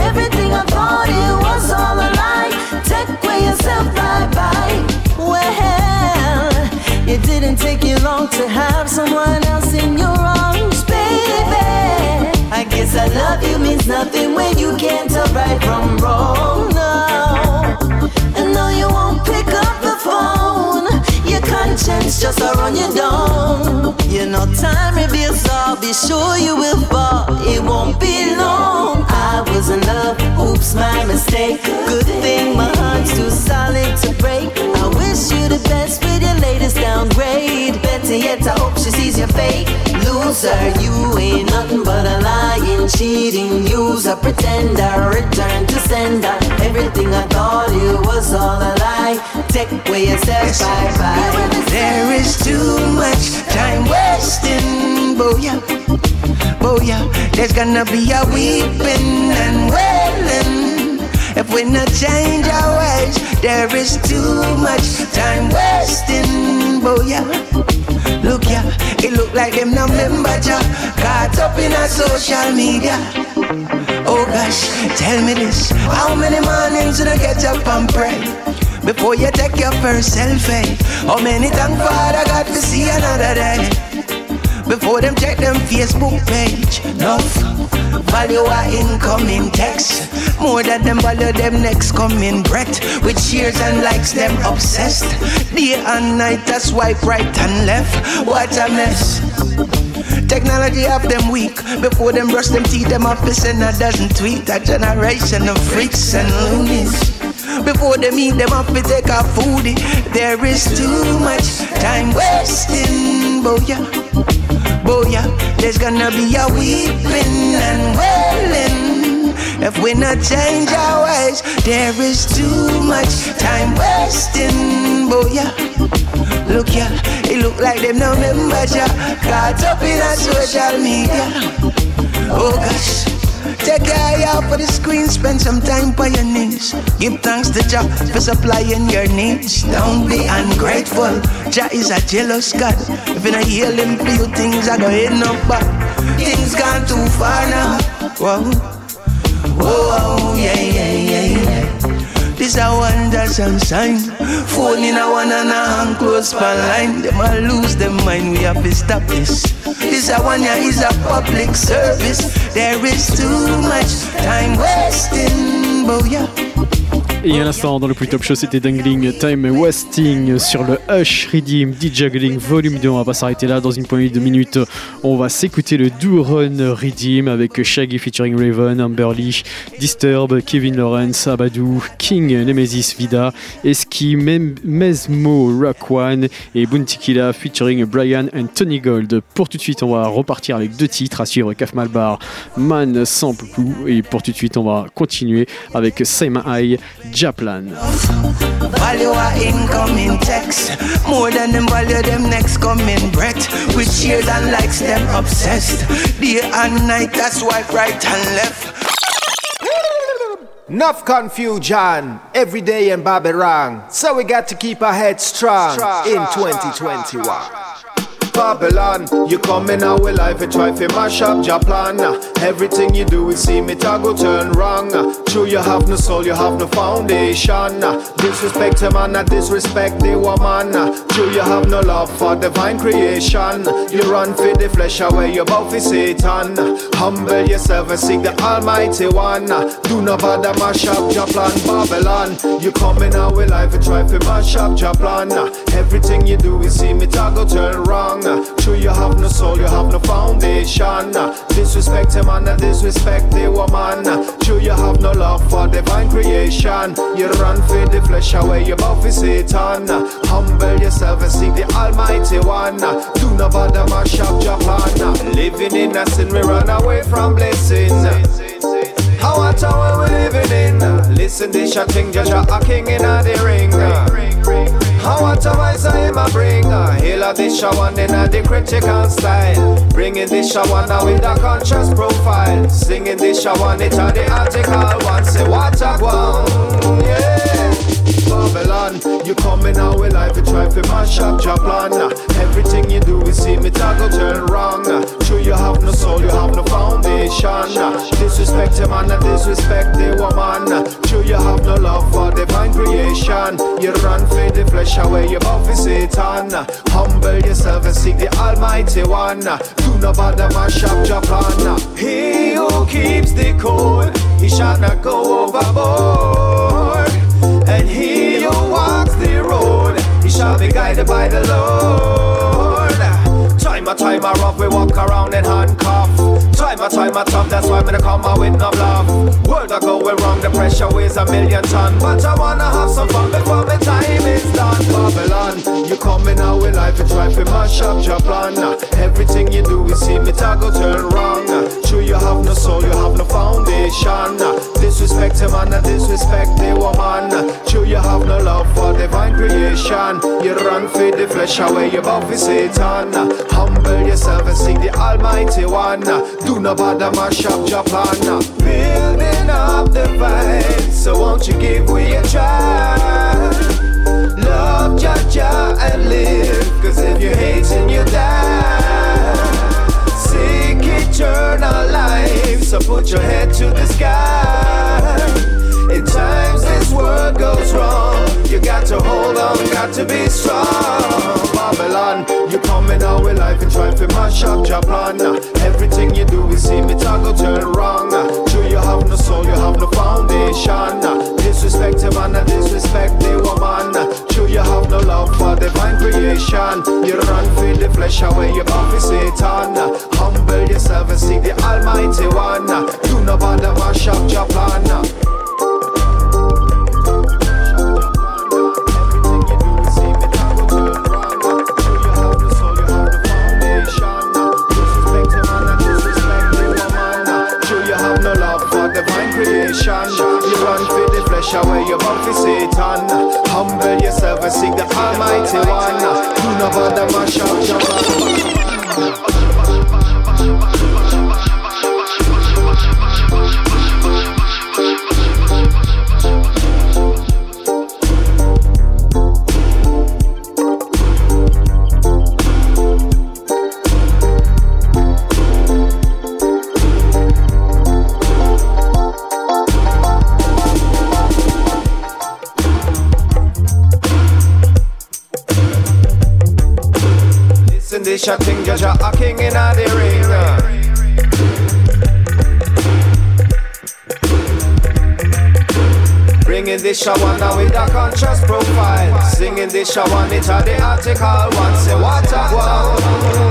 Everything I thought it was all a lie. Take away yourself, bye bye. Well, it didn't take you long to have someone else in your arms, baby. I guess I love you means nothing when you can't tell right from wrong. No, and no, you won't pick up conscience just a run you down. You know time reveals all. Be sure you will fall. It won't be long. I was in love. Oops, my mistake. Good thing my heart's too solid to break. I wish you the best with your latest downgrade. Better yet, I hope she sees your fake. Loser, you ain't nothing but a lying, cheating user, pretender. Return to sender. Everything I thought it was all a lie. Take away yourself, bye bye. Is too much time wasting, boya, boya. There's gonna be a weeping and wailing if we not change our ways. There is too much time wasting, boya. Look ya, it look like them no member ya Caught up in a social media Oh gosh, tell me this How many mornings did I get up and pray Before you take your first selfie How many thank Father God to see another day? Before them check them Facebook page Enough Value our incoming text. More than them value them next coming breath. With cheers and likes them obsessed. Day and night I swipe right and left. What a mess. Technology have them weak. Before them brush them teeth them off send a dozen tweet. A generation of freaks and loonies before they meet them up, we take a foodie. There is too much time wasting, boya, boya. There's gonna be a weeping and wailing if we not change our ways. There is too much time wasting, boya. Look ya, it look like them no members ya. Caught up in a social media. Oh gosh. Take your eye out for the screen, spend some time by your knees. Give thanks to Jah for supplying your needs. Don't be ungrateful. Jah is a jealous God. If you not heal him for you, things are going up back. Things gone too far now. Whoa, whoa, yeah, yeah. This a wonders and sign. Phone in a one and a hand close for line. Them a lose them mind. We have to stop this. This a one yeah is a public service. There is too much time wasting, boya. Et à l'instant, dans le plus top show, c'était Dangling Time Wasting sur le Hush Redeem D-Juggling Volume 2. On va pas s'arrêter là. Dans une poignée de minutes, on va s'écouter le Do Run Redeem avec Shaggy featuring Raven, Amberly, Disturb, Kevin Lawrence, Abadou, King, Nemesis Vida, Eski, Mem Mesmo, Rock One et Buntikila featuring Brian and Tony Gold. Pour tout de suite, on va repartir avec deux titres à suivre Kaf Malbar, Man Sample. Et pour tout de suite, on va continuer avec Simon High, Japlan. Value our incoming text More than them value them next coming breath With cheers and likes them obsessed Day and night that's swipe right and left Enough confusion every day in Babylon. So we got to keep our heads strong, in 2021. Babylon, you coming out with life, you try to mash up plan. Everything you do, it seem it a go turn wrong. True, you have no soul, you have no foundation. Disrespect a man, disrespect the woman. True, you have no love for divine creation. You run for the flesh away, you bow for Satan. Humble yourself and seek the Almighty One. Do not bother mash up plan, Babylon. You coming out with life, you try to mash up plan. Everything you do, it seem it a go turn wrong. True, you have no soul, you have no foundation. Disrespect a man, and disrespect the woman. True, you have no love for divine creation. You run for the flesh away, you bow for Satan. Humble yourself and seek the Almighty One. Do not bother mash up plan. Living in a sin, we run away from blessing. How what tower we living in? Listen, this a king, judge a king in a the ring. How what a voice I am a bring? A this a one in a the critical style. Bringing this a one with a conscious profile. Singing this a one, it's the article one. Say what one, yeah. Babylon, you coming out with life, you try to mash up your plan. Everything you do, it see me go turn wrong. True, you have no soul, you have no foundation. Disrespect a man, and disrespect the woman. True, you have no love for divine creation. You run for the flesh away, you for Satan. Humble yourself and seek the Almighty One. Do not bother mash up your plan. He who keeps the code, he shall not go overboard. Road, he shall be guided by the Lord. Time a time a rough, we walk around in handcuff. Time a time a tough, that's why I'm gonna come out with no bluff. World a going wrong, the pressure weighs a million ton. But I wanna have some fun before the time is done. Babylon, you coming out with life, you try to mash up your plan. Everything you do, we see me go turn wrong. True, you have no soul, you have no foundation. Disrespect a man, and disrespect the woman. True, you have no love for divine creation. You run for the flesh away, you bow for Satan. Humble yourself and seek the Almighty One. Do not bother mash up plan. Building up the fight, so won't you give me a try? Love Jah and live, cause if you're hating, you die. Eternal life, so put your head to the sky. In times this world goes wrong, you got to hold on, got to be strong. Babylon, you coming out with life and try to mash up your plan. Everything you do, we see me go turn wrong. True, you have no soul, you have no foundation. Disrespect a man, disrespect the woman. True, you have no love for the divine creation. You run for the flesh away, you for Satan. Humble yourself and seek the Almighty One. Do not bother mash up your plan. You run for the flesh away, you bow for Satan. Humble yourself and seek the Almighty One. Do not bother Listen, this a king, judge a king in a the ring. Bringing this now with a conscious profile. Singing this shower, it's a the article one. Say what a wow.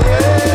Yeah.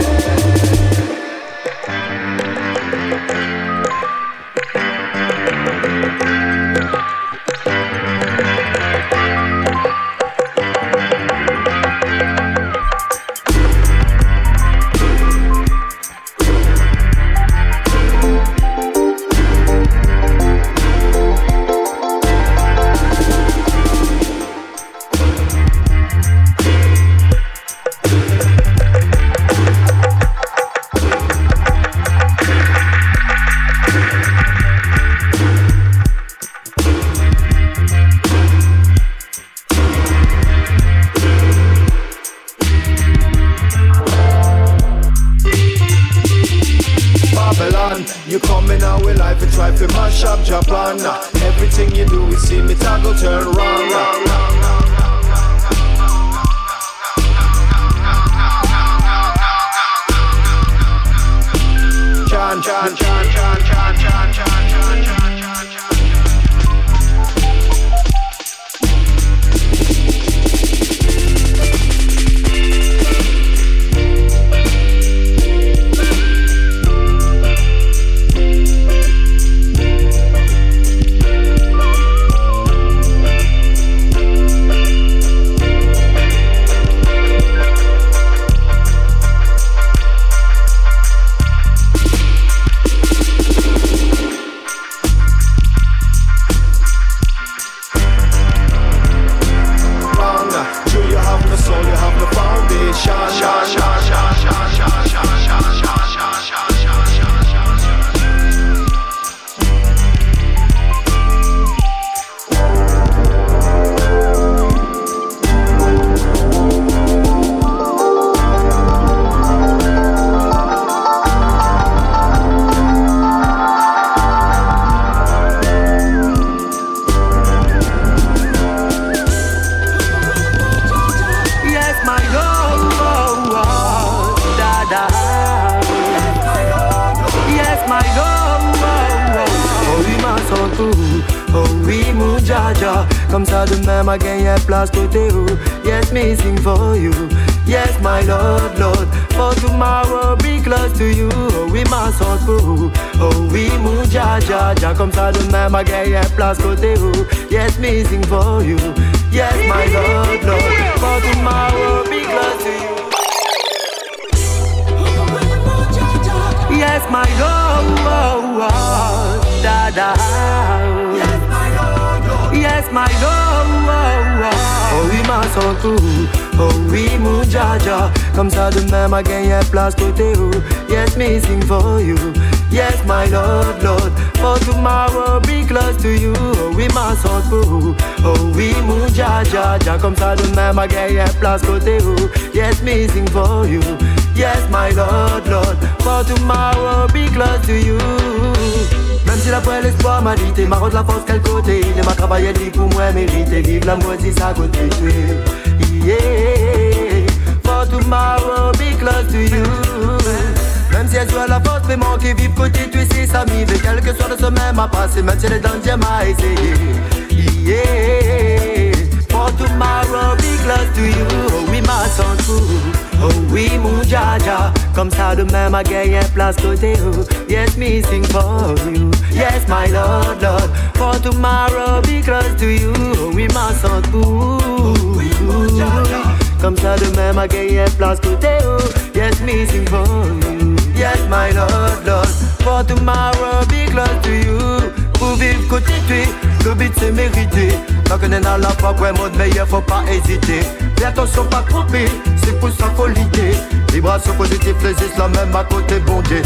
Positive, les islam même à côté bon Dieu.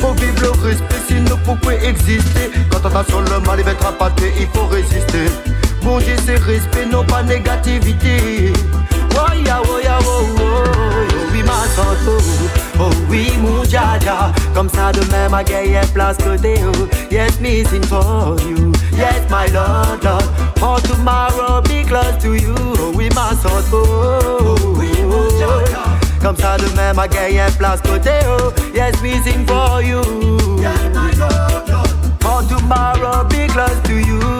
Faut vivre le respect, sinon pourquoi exister Quand on sur le mal, il va être appâté, il faut résister. Bon c'est respect, non pas négativité. Oh ya, oh ya, oh, oh, oh, oui, ma santo. Oh oui, mon jaja. Comme ça, demain, ma gagne place côté oh. Yes, me sing for you. Yes, my Lord, Lord. For tomorrow, be close to you. Oh oui, ma santo. Oh oui, mon jaja. Comme ça, demain, ma gagne place côté oh. Yes, me sing for you. Yes, my Lord, Lord. For tomorrow, be close to you.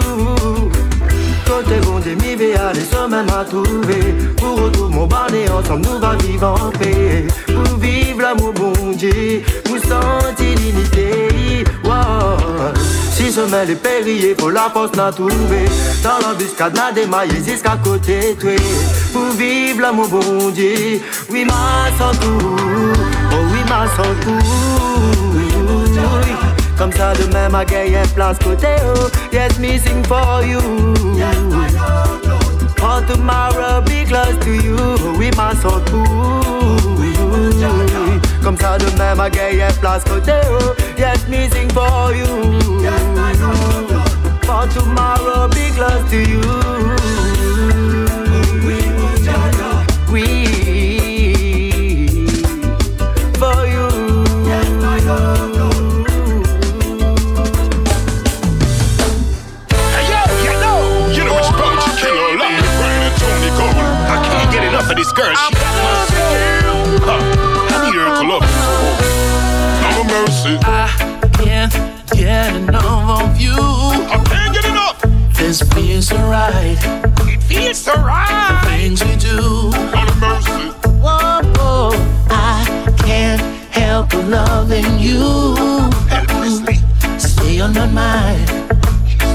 Côté bon mi vers les sommets m'a trouvé Pour retour mon barnet ensemble nous va vivre en paix. Pour vivre l'amour bon Dieu Pour sentir l'unité. Wow. Si sommet les périllés pour la force n'a trouvé Dans l'embuscade n'a démaillé jusqu'à côté toi. Pour vivre l'amour bon Dieu Oui ma santou Oh oui ma santou comme ça demain ma gagne un place côté oh Yes me sing for you. For tomorrow be close to you. Oui ma santou Comme ça demain ma gagne un place côté oh Yes me sing for you. For tomorrow be close to you get enough of this girl. She huh. I need her to love me. No mercy. I can't get enough of you. I can't get enough. This feels so right. It feels so right. The things we do. No mercy. Whoa, whoa. I can't help loving you. Helplessly. Stay on my mind.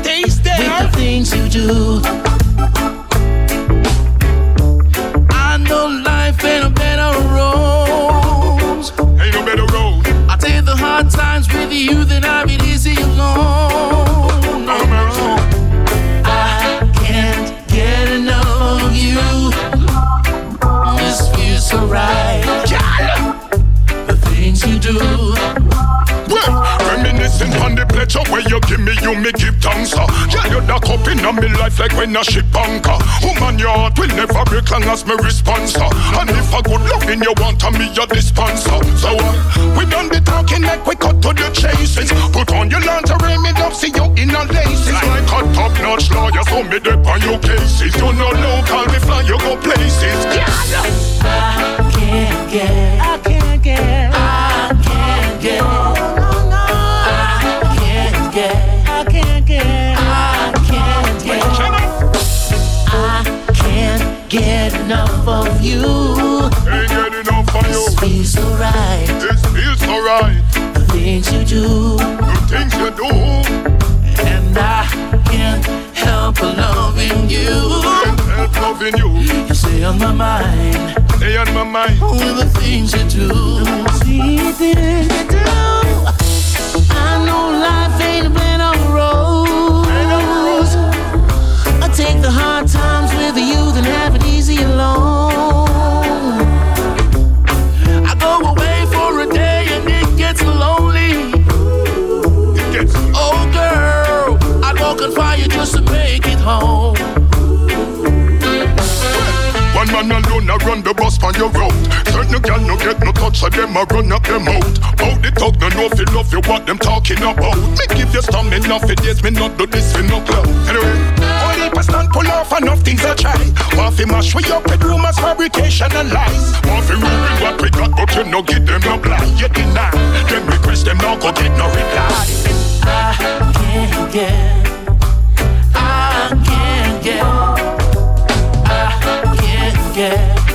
Stays there. With the things you do. You me, give thanks. Yeah, you're the cup in my life like when a ship anchor. Woman, your heart will never break long as me response. And if a good loving you want, to me your dispenser. So uh, we done the talking like we cut to the chases. Put on your lingerie, me love see you in a laces. Like a top notch lawyer, so me dip on your cases. You know local, me fly, you go places. Yeah. I I I. I can't get, I can't get, I can't get. You. Can't get enough of you. This feels so right. This feels so right. The things you do. The things you do. And I can't help loving you. Can't help loving you. You stay on my mind. Stay on my mind. With the things you do. See things you do. I know life ain't a plan on the rose. I take the hard times with you, then have it easy alone. Run the bus on your road. Certain gal no get no touch of them, I run up them out. Out the talk, no know if you love you what them talking about. Me give you stamina for days, me not do this for no club. Anyway, only stand pull off enough things I try. Want fi mash we up with rumors, fabrication and lies. Want fi ruin what we got, but you no them no blind. You deny, them request them now go get no reply. I can't get, I can't get, I can't get,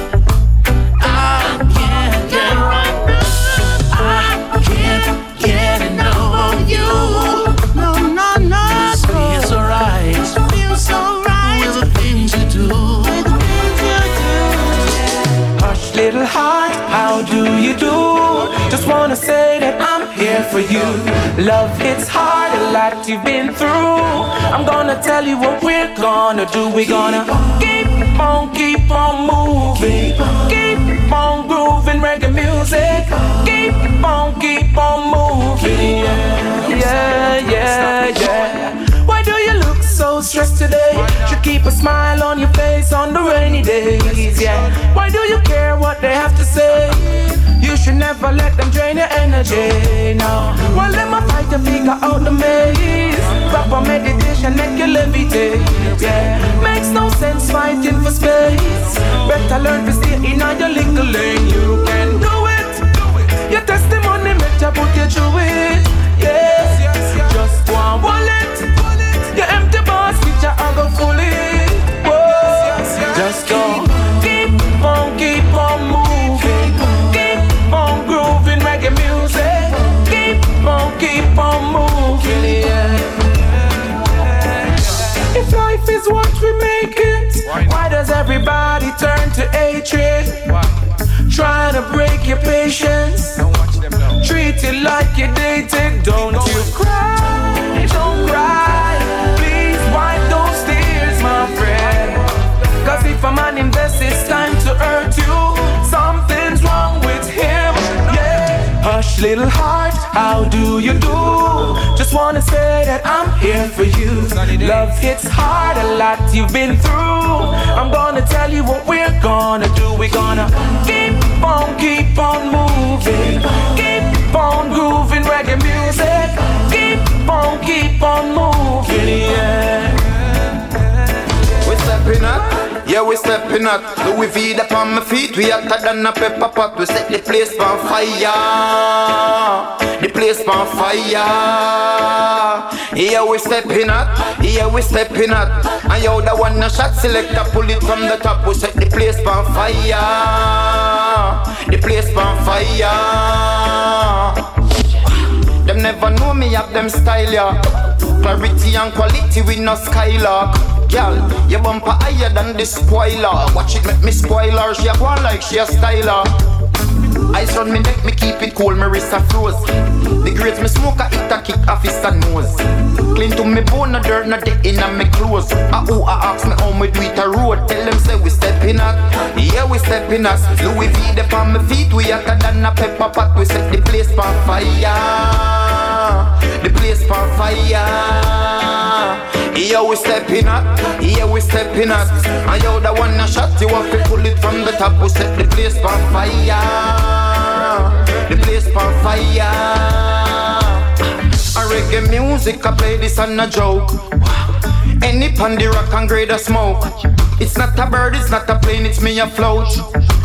I'm for you. Love hits hard, a lot you've been through. I'm gonna tell you what we're gonna do. We're gonna keep on, keep on moving. Keep on grooving reggae music. Keep on, keep on moving. Yeah, yeah, yeah. Why do you look so stressed today? Should keep a smile on your face on the rainy days. Yeah. Why do you care what they have to say? You should never let them drain your energy. No. While them a fight to figure out the maze. Proper meditation make you levitate. Yeah. Makes no sense fighting for space. Better learn to stay in your little lane. You can do it. Your testimony make you put you through it. Yeah. Just one wallet. Your empty basket, you go full To break your patience. Treat it like you dated. Don't you cry, don't cry. Please wipe those tears, my friend. Cause if a man invests his time to hurt you, something's wrong with him. Yeah. Hush, little heart, how do you do? Just wanna say that I'm here for you. Love hits hard, a lot you've been through. I'm gonna tell you what we're gonna do. We're gonna keep on, keep on moving. Keep on grooving reggae music. Keep on, keep on moving, yeah. We stepping up, yeah we stepping up. Louis V up on my feet, we hotter than a pepper pot. We set the place on fire, the place on fire. Yeah we stepping up, yeah we stepping up. And yo the one a shot selector pull it from the top. We set the place on fire, the place on fire. Them never know me have them style, yeah. Clarity and quality we no skylark. Girl, your bumper higher than the spoiler. Watch it make me spoiler. She a go on like she a styler. Ice on me neck, me keep it cool, me wrist a froze. The grades me smoke a hit a kick off his nose. Clean to me bone, no dirt, no dick in me clothes. A who a ask me how me do it a road. Tell them say we stepping up, yeah we stepping us. Louis V the on my feet, we hotter than a pepper pot. We set the place on fire, We stepping up, yeah, we stepping up. And yo, the one a shot, you to pull it from the top. We set the place on fire, the place on fire. A reggae music, I play this on a joke. Any pan the rock and grade a smoke. It's not a bird, it's not a plane, it's me a float.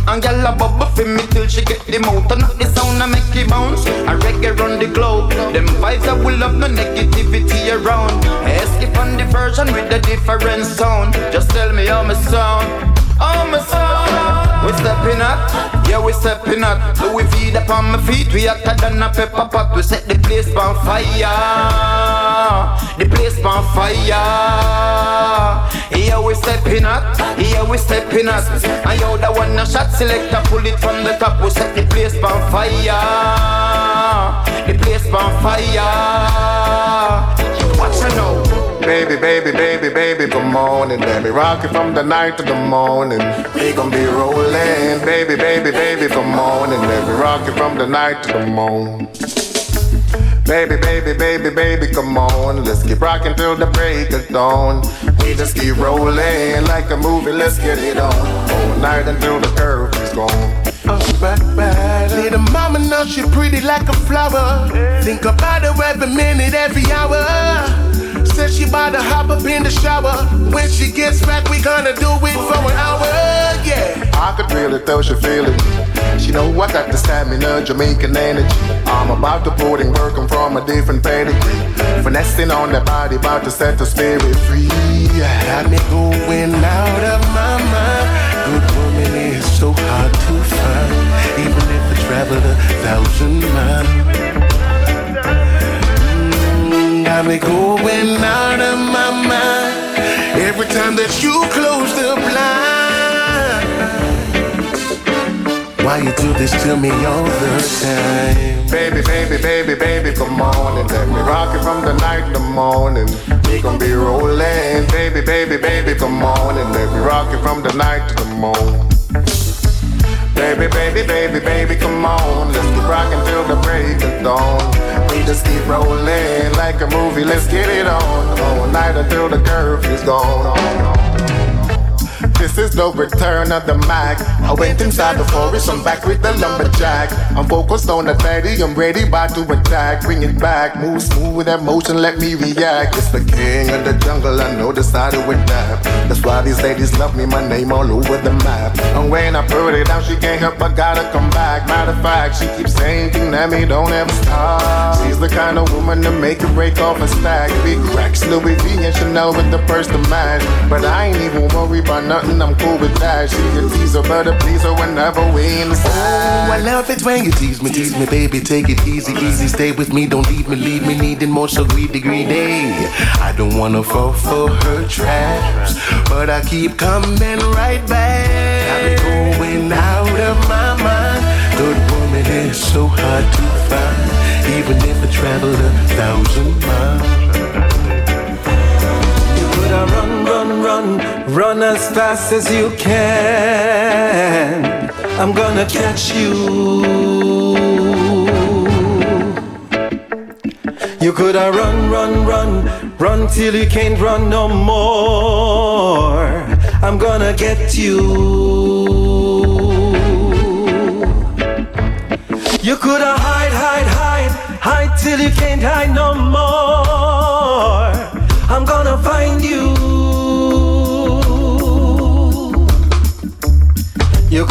And gyal a bubble for me till she get the mouth And not the sound I make it bounce A reggae run the globe Them vibes that will have no negativity around Escape on the version with a different sound Just tell me how me sound Oh my soul. We stepping up, yeah we stepping up. Louis V up on my feet, we hotter than a pepper pot. We set the place on fire, the place on fire. Yeah we stepping up, yeah we stepping up. And yo the one a shot selector, pull it from the top. We set the place on fire, the place on fire. Watch out now. Baby, baby, baby, baby, good morning. Baby, rock it from the night to the morning. We gon' be rolling. Baby, baby, baby, good morning. Baby, rock it from the night to the morning. Baby, baby, baby, baby, come on. Let's keep rocking till the break of dawn. We just keep rolling like a movie. Let's get it on. All night until the curve is gone. Oh, back, back. Little mama know she pretty like a flower. Think about her every minute, every hour. Said she bout to hop up in the shower. When she gets back, we gonna do it for an hour, yeah. I could feel it though she feel it. She know I got the stamina, Jamaican energy. I'm about to put in work, I'm from a different pedigree. Finessing on the body, about to set the spirit free. Got me going out of my mind. Good woman is so hard to find, even if I travel a thousand miles got me going out of my mind every time that you close the blind. Why you do this to me all the time? Baby, baby, baby, baby, come on and let me rock it from the night to the morning. We gon' be rolling, baby, baby, baby, come on and let me rock it from the night to the morning. Baby, baby, baby, baby, come on. Let's keep rocking till the break of dawn. We just keep rolling like a movie. Let's get it on. All night until the curve is gone. This is the return of the Mac. I went inside the forest, I'm back with the lumberjack. I'm focused on the fatty, I'm ready about to attack. Bring it back, move smooth with that motion, let me react. It's the king of the jungle, I know this how to adapt. That's why these ladies love me, my name all over the map. And when I put it down, she can't help but gotta come back. Matter of fact, she keeps saying, King me, don't ever stop. She's the kind of woman to make a break off a stack. Big cracks, Louis V and Chanel with the first to match. But I ain't even worried about nothing I'm cool with that. She a teaser, but a pleaser whenever we inside. Oh, I love it when you tease me, tease me, baby. Take it easy, easy. Stay with me, don't leave me, leave me. Needing more so greedy, greedy. I don't wanna fall for her traps, but I keep coming right back. Got me going out of my mind. Good woman is so hard to find, even if I travel a thousand miles. You Coulda run, run, run, run as fast as you can. I'm gonna catch you. You coulda run, run, run, run till you can't run no more. I'm gonna get you. You coulda hide, hide, hide, hide till you can't hide no more.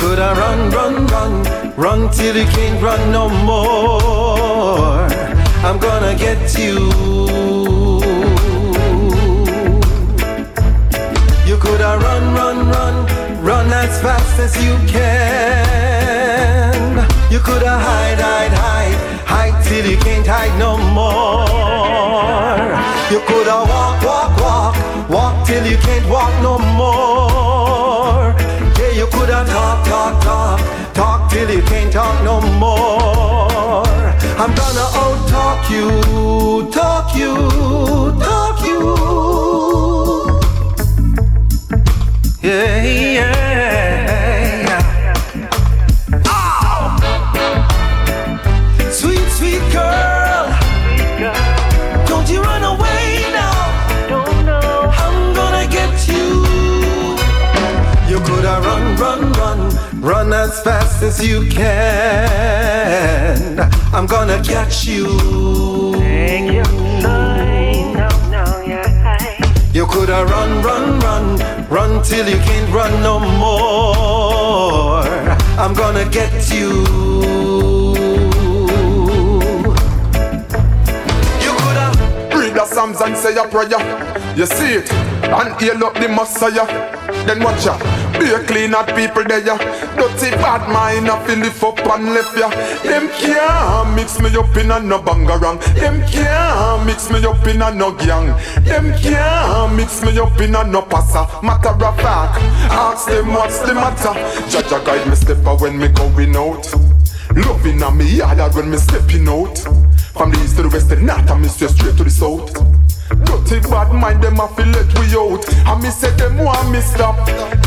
You coulda run, run, run, run till you can't run no more. I'm gonna get you. You coulda run, run, run, run as fast as you can. You coulda hide, hide, hide, hide till you can't hide no more. You coulda walk, walk, walk, walk till you can't walk no more. You coulda talk, talk, talk, talk till you can't talk no more. I'm gonna out talk you, talk you, talk you. Yeah, yeah. As fast as you can. I'm gonna catch you. You coulda run, run, run, run till you can't run no more. I'm gonna get you. You could have read the Psalms and say a prayer. You see it, and heal up the Messiah. Then watch ya. Be clean out people there, ya. Dirty bad mind, I feel lift up and left ya. Them can't mix me up in a no bangarang. Them can't mix me up in a no gang. Them can't mix me up in a no passa. Matter of fact, ask them what's the matter. Jaja guide me step when me going out. Loving on me yard when me stepping out. From the east to the west the north, and me straight straight to the south. Dirty bad mind, them a feel let we out. And me say them want me stop,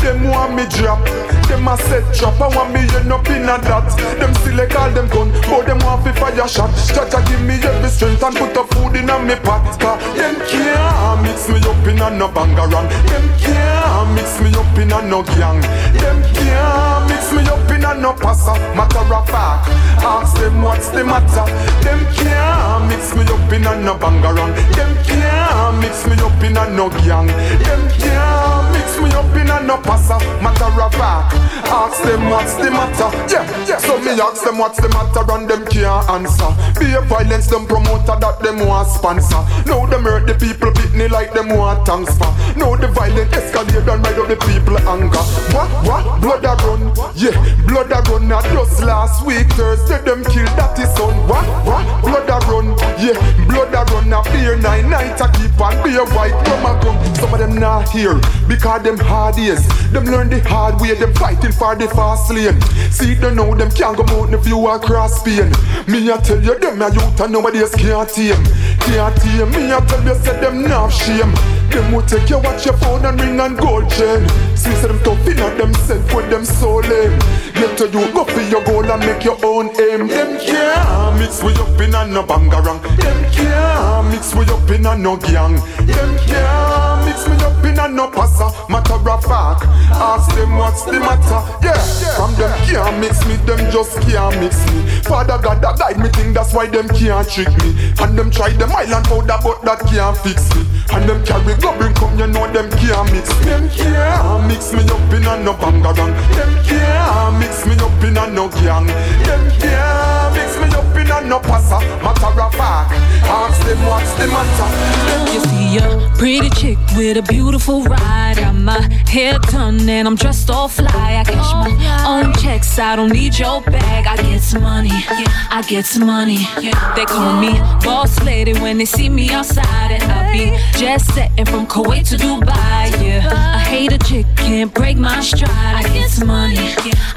them want me drop. Them a set trap, I want me end up in a that. Them still like all them gun, but them want fi fire shot. Jaja give me every strength and put the food in a me pot. Cause them can't mix me up in a no bangarang. Them can't mix me up in a no gang. Them can't mix me up in a no passa. Matter of fact, ask them what's the matter. Them can't mix me up in a no bangarang. Them can't mix me up in a no gang. Them can't mix me up in a no passa. Matter of fact, ask them what's the matter. Yeah, yeah. So me ask them what's the matter and them can't answer. Be a violence them promoter that them want sponsor. Now them hurt the people pitney like them want thanks for. Now the violence escalate and ride up the people anger. What what blood a run? Yeah, blood a run. Not just last week Thursday them killed that is son. What what blood a run? Yeah, blood a run. A beer nine night a beer white rum a come. Some of them not here because them hard years. Them learn the hard way. Them fighting for the fast lane. See them know them can't go out the view across Spain. Me I tell you them a youth and nobody else can't tame. Can't tame. Me I tell you say them not shame. Them will take you watch your phone and ring and gold chain. See them tough in them set with them so lame. Eh. Get to you go for your goal and make your own aim. Them can't mix we up in a no bangarang. Them can't mix we up in a no gang. Them can't mix me up in a no passa. Matter of fact, ask them what's the matter. Yeah, from them can't mix me, them just can't mix me. Father God that guide me thing, that's why them can't trick me. And them try them island powder, but that can't fix me. And them carry goblin come, you know them can't mix. Them can't mix me up in a no bangarang. Them can't mix me up in a no gang. Them can't mix me up in a no passa. Matter of fact, ask them what's the matter. You see a pretty chick with a beautiful ride. Got my hair done and I'm dressed all fly. I cash my oh, own checks. I don't need your bag. I get some money. I get some money. They call me boss lady when they see me outside, and I be just setting from Kuwait to Dubai. Yeah, I hate a chick can't break my stride. I get some money.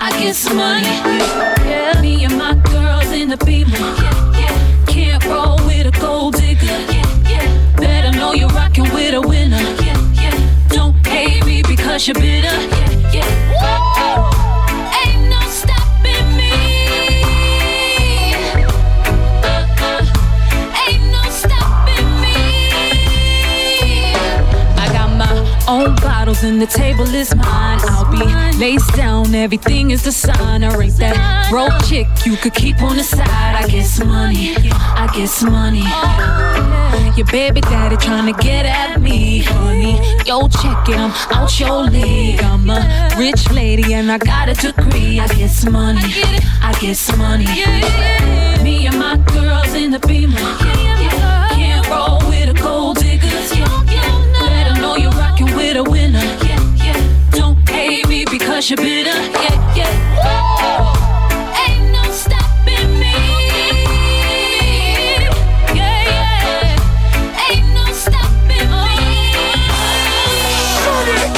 I get some money. Yeah, me and my girls in the beamer. Can't roll with a gold digger. Yeah, yeah. Better know you're rocking with a winner. Yeah, yeah. Don't hate me because you're bitter. Yeah, yeah. Own bottles and the table is mine. I'll be laced down, everything is the sign. I ain't that broke chick you could keep on the side. I get some money, I get some money. Your baby daddy tryna get at me, honey. Yo, check it, I'm out your league. I'm a rich lady and I got a degree. I get some money, I get some money. Me and my girls in the beamer. Can't roll a winner. Don't hate me because you're bitter. Yeah, yeah.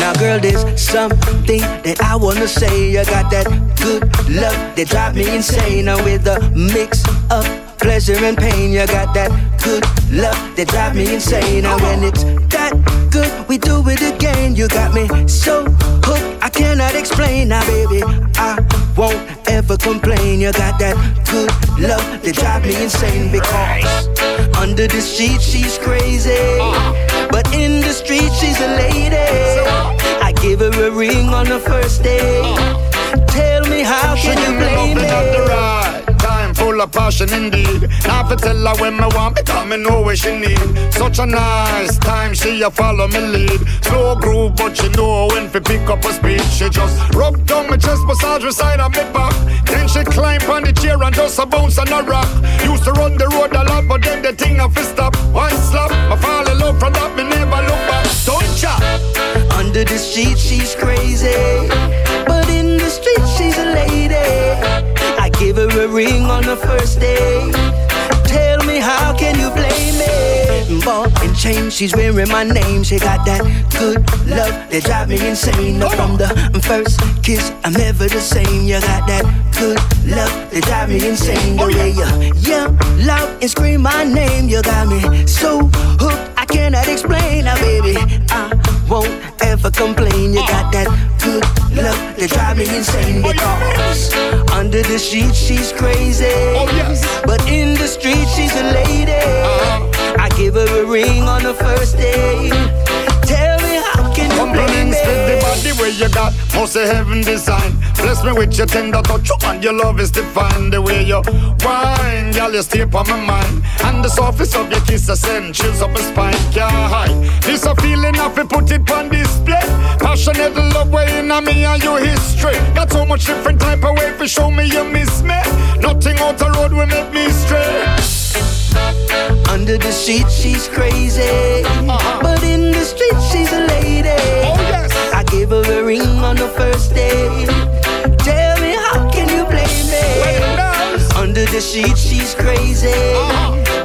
Now, girl, there's something that I wanna say. You got that good love that drive me insane. Now, with a mix of pleasure and pain, you got that good love that drive me insane. And when it's that good, we do it again. You got me so hooked, I cannot explain. Now, baby, I won't ever complain. You got that good love that drive me insane because under the sheet she's crazy, but in the street she's a lady. I give her a ring on the first day. Tell me how can you blame me? Full of passion indeed. Now to tell her when me want because me know what she need. Such a nice time, she a follow me lead. Slow groove, but she know when to pick up a speed. She just rub down my chest, massage side of me back. Then she climb on the chair and just a bounce on a rock. Used to run the road a lot, but then the thing a fi stop. One slap, I fall in love from that, me never look back. Don't chop. Under the sheet, she's crazy. But in the street, she's a lady. I gave her a ring on the first day. Tell me, how can you blame me? Ball and chain, she's wearing my name. She got that good love that drive me insane. No, from the first kiss, I'm never the same. You got that good love that drive me insane. The way you yell loud and scream my name, you got me so hooked. I cannot explain now, baby. I won't ever complain. You got that good love that drive me insane oh, because under the sheets she's crazy, oh, but in the street she's a lady. Uh-huh. I give her a ring on the first day. You got most of heaven design. Bless me with your tender touch, and your love is divine. The way you wine, girl, you stay on my mind. And the surface of your kiss, I send chills up my spine. Can't hide. This a feeling I feel put it on display. Passionate love way in me and your history. Got so much different type of way for show me you miss me. Nothing out the road will make me stray. Under the sheet, she's crazy. Uh-huh. But in the street, she's a lady. Oh, I gave her a ring on the first day. Tell me, how can you blame me? Under the sheet, she's crazy.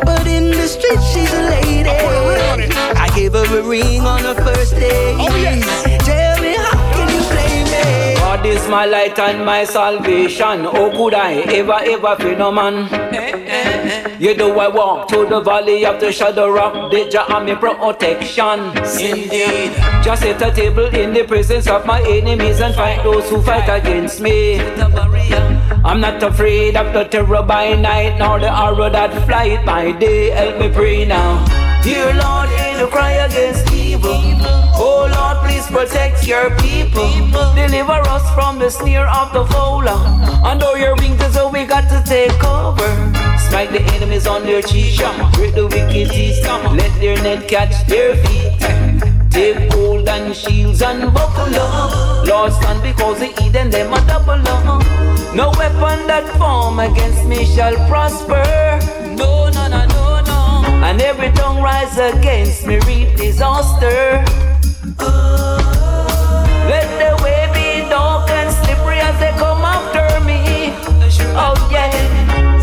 But in the street, she's a lady. I gave her a ring on the first day. Tell God is my light and my salvation. Oh, could I ever, ever fear no man? You do I walk through the valley of the shadow of the Jah me protection. Indeed, just set a table in the presence of my enemies and fight those who fight against me. I'm not afraid of the terror by night, nor the arrow that flight by day. Help me pray now. Dear Lord, hear the cry against evil. Oh Lord, please protect your people. Deliver us from the snare of the fowler. Under your wings is all we got to take cover. Strike the enemies on their cheek. Break the wicked teeth. Let their net catch their feet. Take hold and shields and buckle up. Lord, stand because the Eden them a double up. No weapon that form against me shall prosper. No. And every tongue rise against me reap disaster. Let the way be dark and slippery as they come after me. Oh yeah.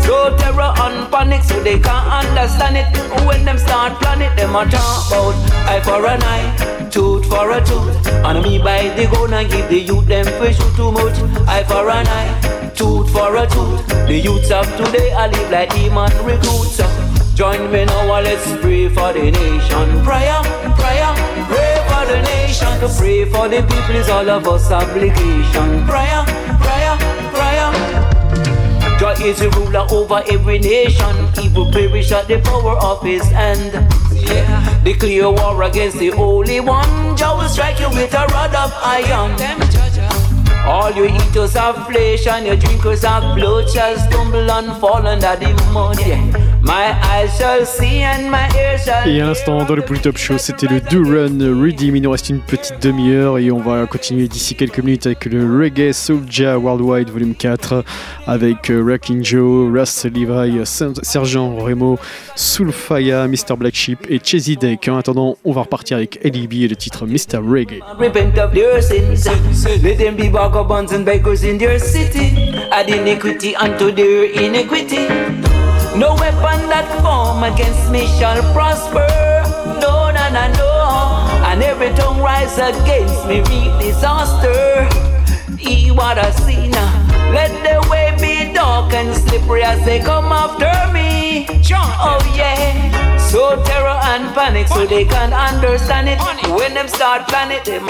So terror and panic, so they can't understand it. When them start planning, them a talk about eye for an eye, tooth for a tooth. And me by the gun and give the youth them fish too much. Eye for an eye, tooth for a tooth. The youths of today I live like demon recruits. Join me now, and let's pray for the nation. Prayer, prayer, pray for the nation. To pray for the people is all of us obligation. Prayer, prayer, prayer. Jah is the ruler over every nation. Evil perish at the power of his hand. Yeah. Declare war against the Holy One. Jah will strike you with a rod of iron. All you eaters of flesh and your drinkers of blood shall stumble and fall under the mud. Yeah. My eyes shall see and my ears shall Et à l'instant, dans le Polytop Show, c'était le Do Run Redeem. Il nous reste une petite demi-heure et on va continuer d'ici quelques minutes avec le Reggae Soulja Worldwide Volume 4 avec euh, Wrecking Joe, Russ Levi, Ser- Sergent Remo, Soulfaya, Mr. Black Sheep et Chesy Deck. En attendant, on va repartir avec LEB et le titre Mr. Reggae. Repent of their sins. Let them be vagabonds and beggars in their city. Add iniquity unto their iniquity. No weapon that form against me shall prosper. No, no, no, no. And every tongue rise against me reap disaster. E what I see now. Let the way be dark and slippery as they come after me. Oh yeah. So terror and panic so they can't understand it. When them start planning them.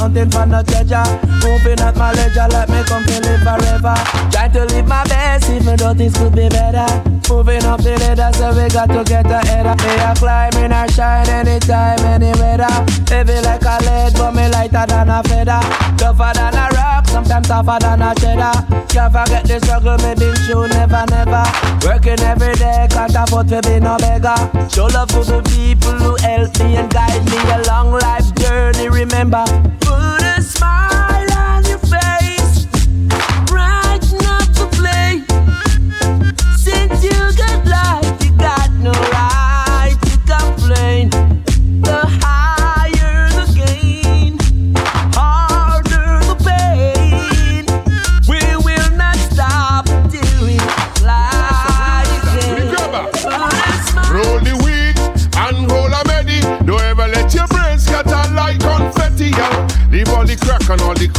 hunting for no treasure. Moving at my leisure, let me come kill forever. Try to live my best, even though things could be better. Moving up the ladder, so we got to get ahead of. I climb in, I shine anytime, any weather. Heavy like a lead, but me lighter than a feather. Tougher than a rock, sometimes tougher than a cheddar. Can't forget the struggle, me been through, never, never. Working every day, can't afford to be no beggar. Show love to the people who help me and guide me. A long life journey, remember. Put a smile.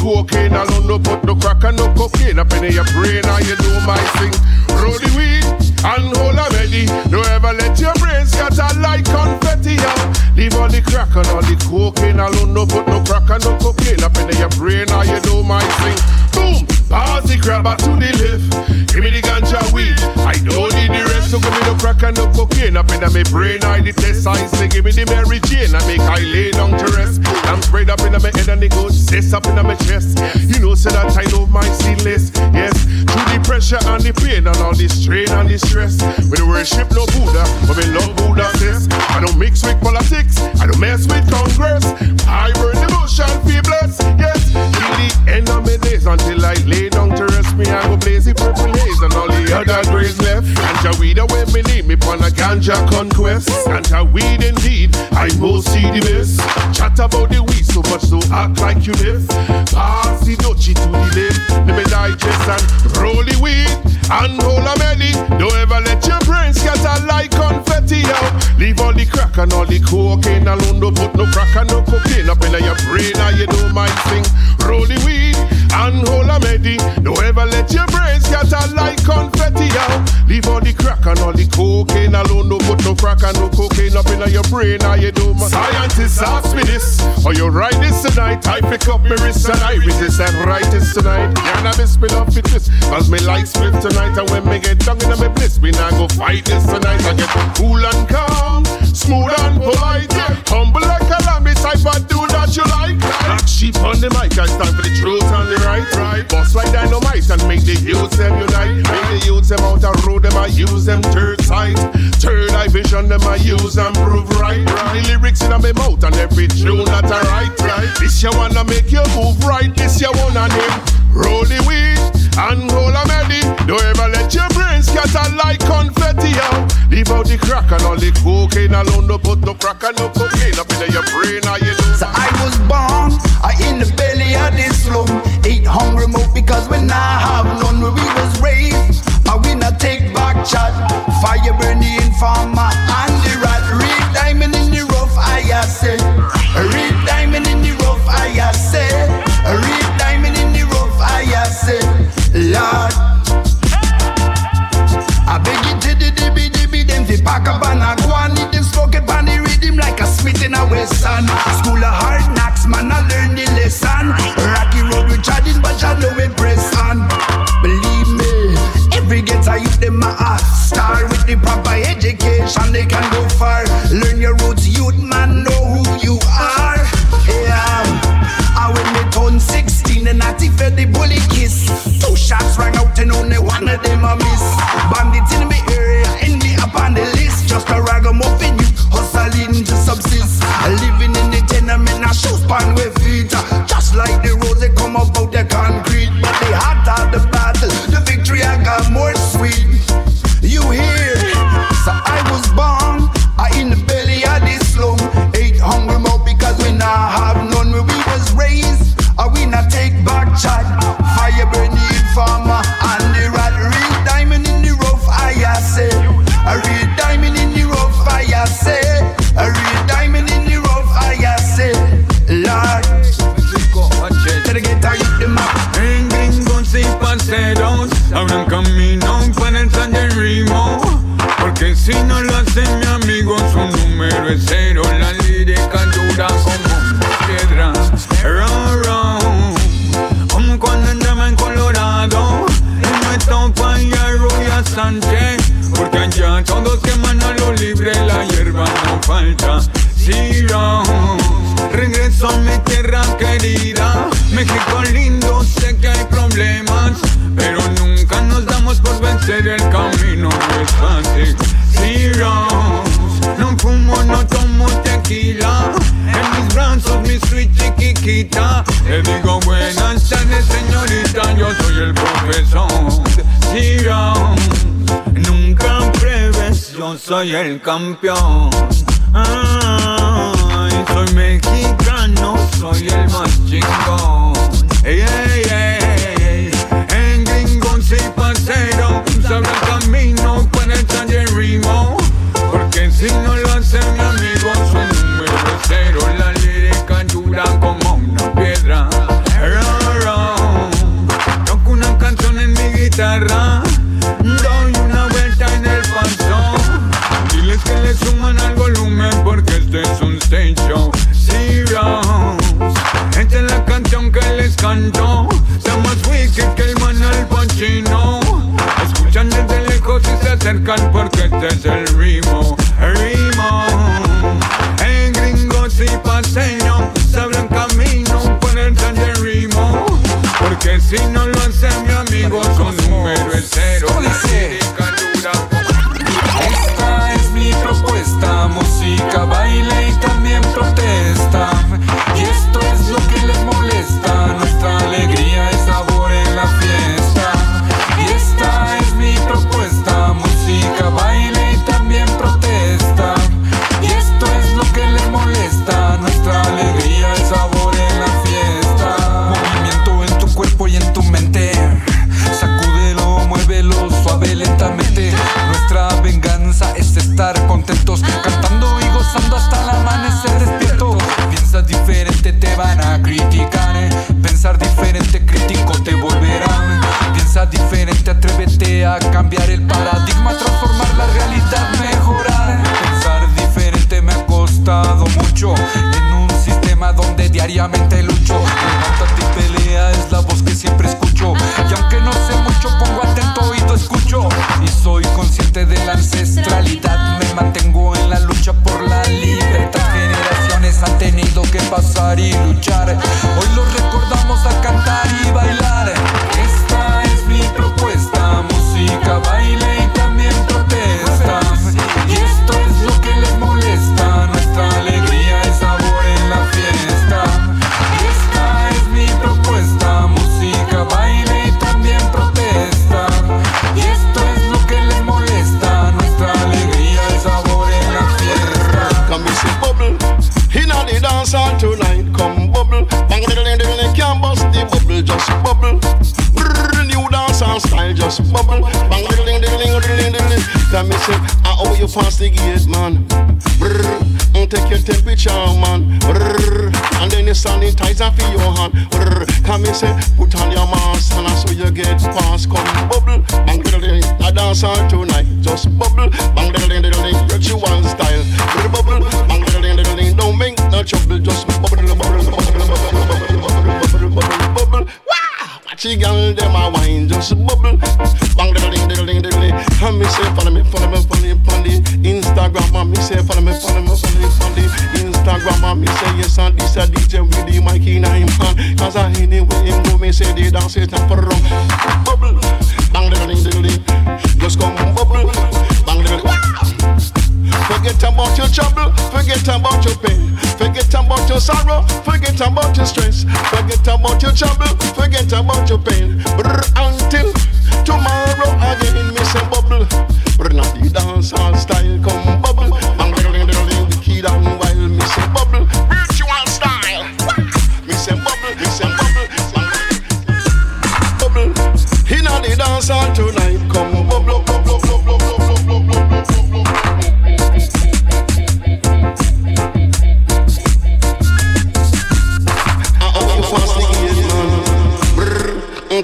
cocaine alone, no put no crack and no cocaine up in your brain. Now you do my thing. Roll the weed and hold a already. Don't ever let your brain scatter like confetti. Yeah. Leave all the crack and all the cocaine alone, no put no crack and no cocaine up in your brain. Now you do my thing. Boom. Pass the crabber to the left. Give me the ganja weed. I don't need the rest. So give me no crack and no cocaine. Up in my brain, I test. I say, give me the Mary Jane. I make I lay down to rest. I'm spread up in my head and it goes this up in my chest. You know, so that I know my seedless. Yes, through the pressure and the pain and all the strain and the stress. We don't worship no Buddha, but we love Buddha says. I don't mix with politics. I don't mess with Congress. I burn the bush and be blessed. Yes, till the end of my days until I lay lay down to rest me, I go blaze it purple haze and all the other grays left. And weed away me name me pon a ganja conquest. And weed indeed, I most see the best. Chat about the weed so much so act like you live. Pass the dutchie to the left, let me digest and roll the weed and hold a belly. Don't ever let your brains scatter like confetti out. Leave all the crack and all the cocaine alone. Don't put no crack and no cocaine up in your brain. Now you don't mind thing. Roll the weed and hold a medi. Don't ever let your brains scatter like confetti out. Leave all the crack and all the cocaine alone. No put no crack and no cocaine up in your brain. How you do, scientists ask me this. Are you right this tonight. I pick up my wrist and I resist and write this tonight. Can Cannabis me love it this. Cause me lights flip tonight. And when me get down in my bliss, we not go fight this tonight. I get cool and calm, smooth and polite. Humble like a lamb, type of dude that you like. Black sheep on the mic, I stand for the truth and the right, right. Bust like dynamite and make the youths them unite. Make the youths them out and road them I use them third sight. Third eye vision them I use and prove right. The lyrics in my mouth and every tune that I write, right. This you wanna make you move right. This you wanna name. Roll the weed and hold a melody. Don't ever let your brains scatter like confetti out. Leave out the crack and all the cocaine alone. No put no crack and no cocaine up in your brain. Are you know? So I was born we are this low. Eight hungry mouth because we not have none where we was raised. And we not take back chat. Fire burn the informer and the rat. Real diamond in the rough, I say. Real campeón. idea, cambiar el paradigma, transformar la realidad, mejorar. Pensar diferente me ha costado mucho en un sistema donde diariamente lucho. Levántate y pelea es la voz que siempre escucho. Y aunque no sé mucho, pongo atento y oído, escucho. Y soy consciente de la ancestralidad, me mantengo en la lucha por la libertad. Generaciones han tenido que pasar y luchar. Hoy los recordamos a cantar y bailar. Just bubble Bang ding ding diddle ding diddle ding Come and see How you pass the gate man Brrr, mm, Take your temperature man Brrr, And then you sanitizer for your hand Brrr, Come and say Put on your mask And I so you get past Come bubble Bang diddle ding A dance hall tonight Just bubble Bang diddle ding diddle ding Ritual style Brrr, Bubble Bang diddle ding diddle ding Don't make no trouble Just bubble bubble bubble The girl them a wine Just bubble. Bang diddle ding diddle ding diddle And me say follow me follow me follow me on the Instagram And me say follow me follow me follow me on the Instagram And me say yes and this a DJ with the mic in him hand. Cause I anyway him go me say they dance it and for rum Bubble. Bang diddle ding diddle Just come bubble. Bang diddle! Forget about your trouble, forget about your pain, forget about your sorrow, forget about your stress, forget about your trouble, forget about your pain. Brr, until tomorrow again, miss bubble. Brr, not the dance hall style, come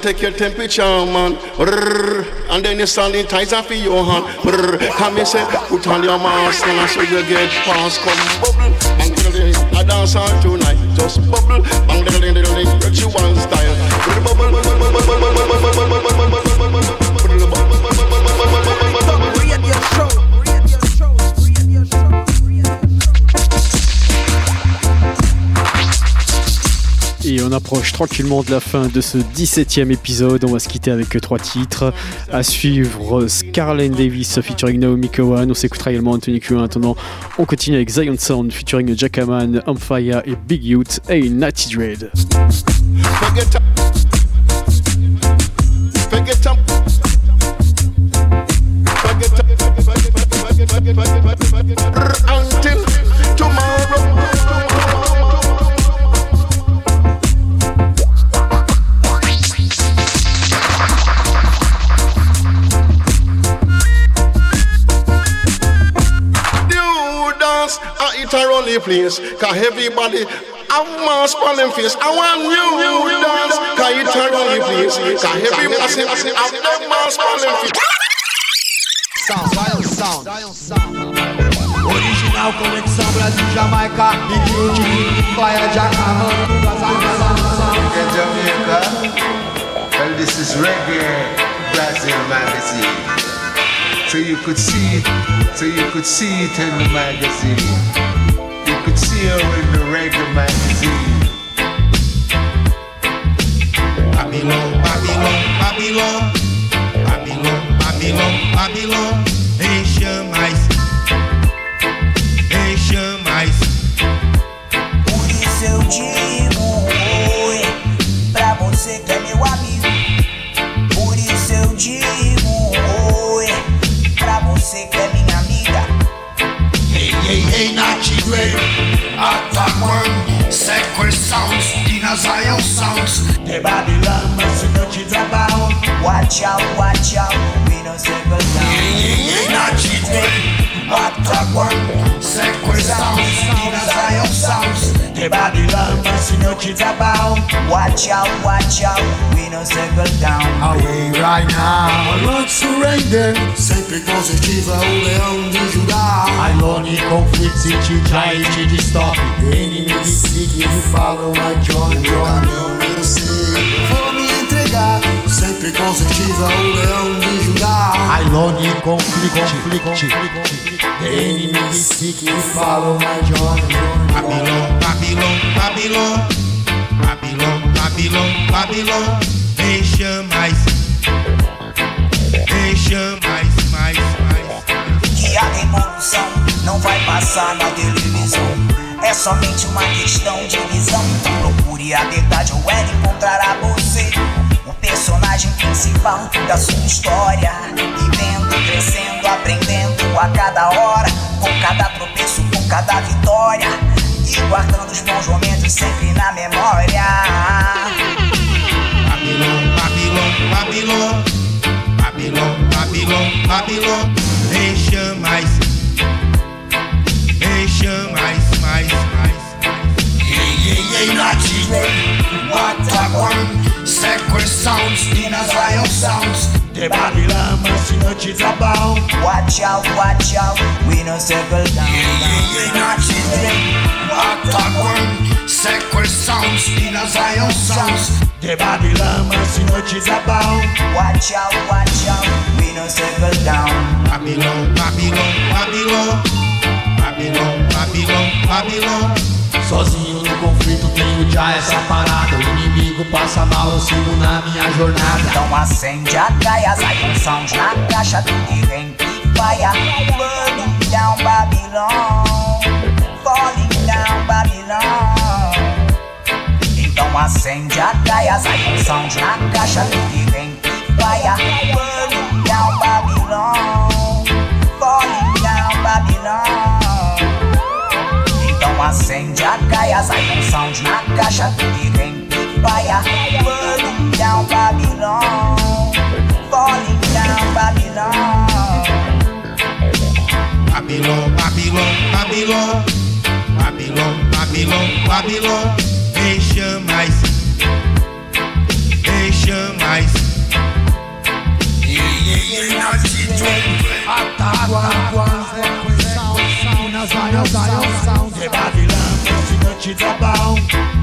Take your temperature, man. Brrr. And then you sanitizer for your hand. Brrr. Come and say, put on your mask and I so you get past. Come bubble. Ding. I dance all tonight. Just bubble. Bang diddle style. Approche tranquillement de la fin de ce 17e épisode. On va se quitter avec trois titres. À suivre Scarlett Davis featuring Naomi Cowan. On s'écoutera également Anthony Q. En attendant, on continue avec Zion Sound featuring Jackaman, Amphaya et Big Youth et Natty Dread. It a only place Cause everybody have mask on them face I want you dance Cause it a only place Cause everybody have them mask on them face Sound, Zion Sound. Original conexão Brasil-Jamaica Big Youth, Fire Jackaman Reggae Jamaica. Well, this is Reggae Brazil magazine. So you could see it, so you could see it in the magazine. Her in the Reggae magazine. Babylon, Babylon, Babylon Babylon, Babylon, Babylon Enche mais Enche mais Por isso eu digo oi pra você que é meu amigo. Por isso eu digo oi pra você que é minha amiga. Hey, hey, hey, Natty Dre Attack One Sacred Sounds Dina Zion Sounds The Babylon must not you drop out. Watch out, watch out, we don't circle down. Hey, hey, hey, Natty Dre Atakwan, sekwe sounds, ina Zion sounds The Babylon, messing your kids about Watch out, watch out, we no settle down Away right now, I won't surrender Sempre positiva, o die. I Judá Ironic conflicts, it try to stop Enemy, the sick, you follow, my I join your caminho, eu sei Sempre positiva, o leão de Judá. Alone conflict, conflict. Inimigos seguem e falam John John Babylon, Babylon, Babylon. Babylon, Babylon, Babylon. Deixa mais. Deixa mais, mais, mais. Que a evolução não vai passar na televisão. É somente uma questão de visão. Procure a verdade ou ela encontrará você. O personagem principal da sua história. Vivendo, crescendo, aprendendo a cada hora. Com cada tropeço, com cada vitória. E guardando os bons momentos sempre na memória. Babylon, Babylon, Babylon Babylon, Babylon, Babylon Deixa mais Deixa mais, mais, mais Ei, ei, ei, Nazi What a one Sacred sounds In a Zion sounds. The Babylon must not is about Watch out, watch out, we no settle down. Ei, ei, Nazi What a one Sacred sounds In a Zion sounds. The Babylon must not is about Watch out, watch out, we no settle down. Babylon, Babylon, Babylon. Babylon, Babylon, Babylon. No conflito tenho já essa parada O inimigo passa mal, eu sigo na minha jornada Então acende a gaia, sai com sound na caixa do que vem que paia. Burning down Babylon, falling down Babylon. Então acende a gaia, sai com sound na caixa do que vem que paia. Burning acende a gaia, sai com sound na caixa do que vem que paia. Burning down Babylon, falling down Babylon. Babylon, Babylon, Babylon Babylon, Babylon, Babylon Deixa mais. Deixa mais. Ei, ei, ei, Nazi Ataque, Sacred sounds In a Zion sounds The Babylon must not is about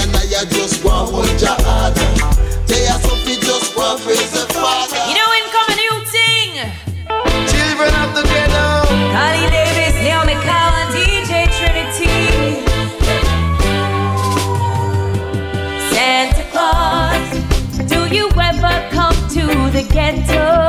and I just want one jihad. They are something just want praise the Father. You know, coming new thing. Children of the ghetto. Holly Davis, Naomi Collins, DJ Trinity. Santa Claus, do you ever come to the ghetto?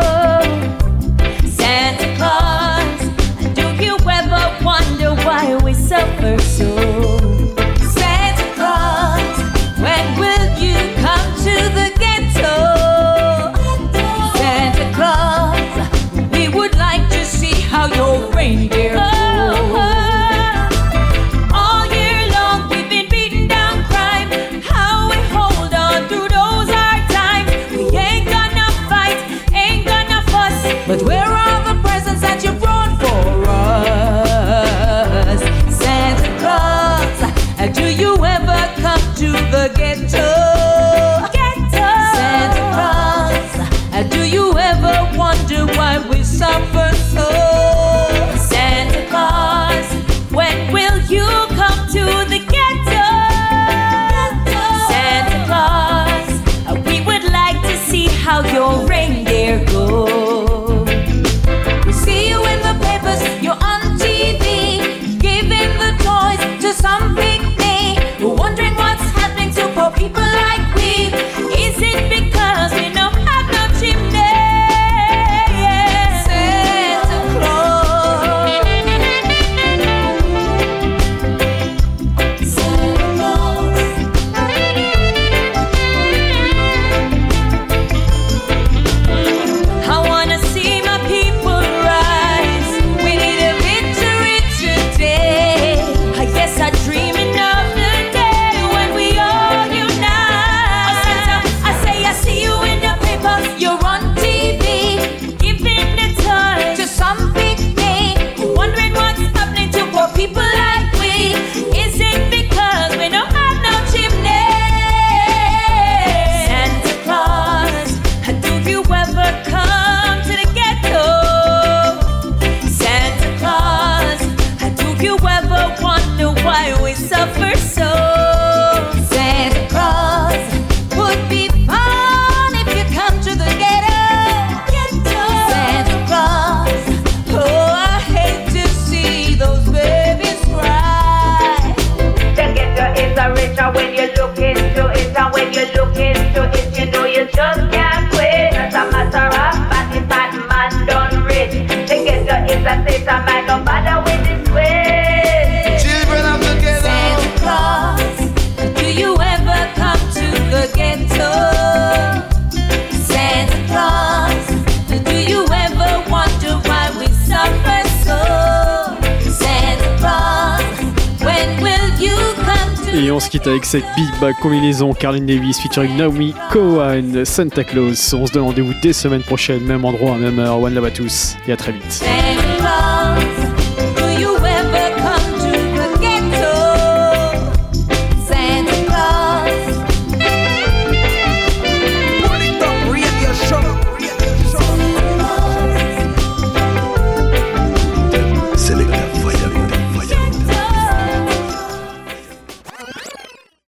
quitte avec cette big bag combinaison Carlin Davis featuring Naomi Cohen, Santa Claus. On se donne rendez-vous dès semaine prochaine, même endroit, même heure. One love à tous et à très vite.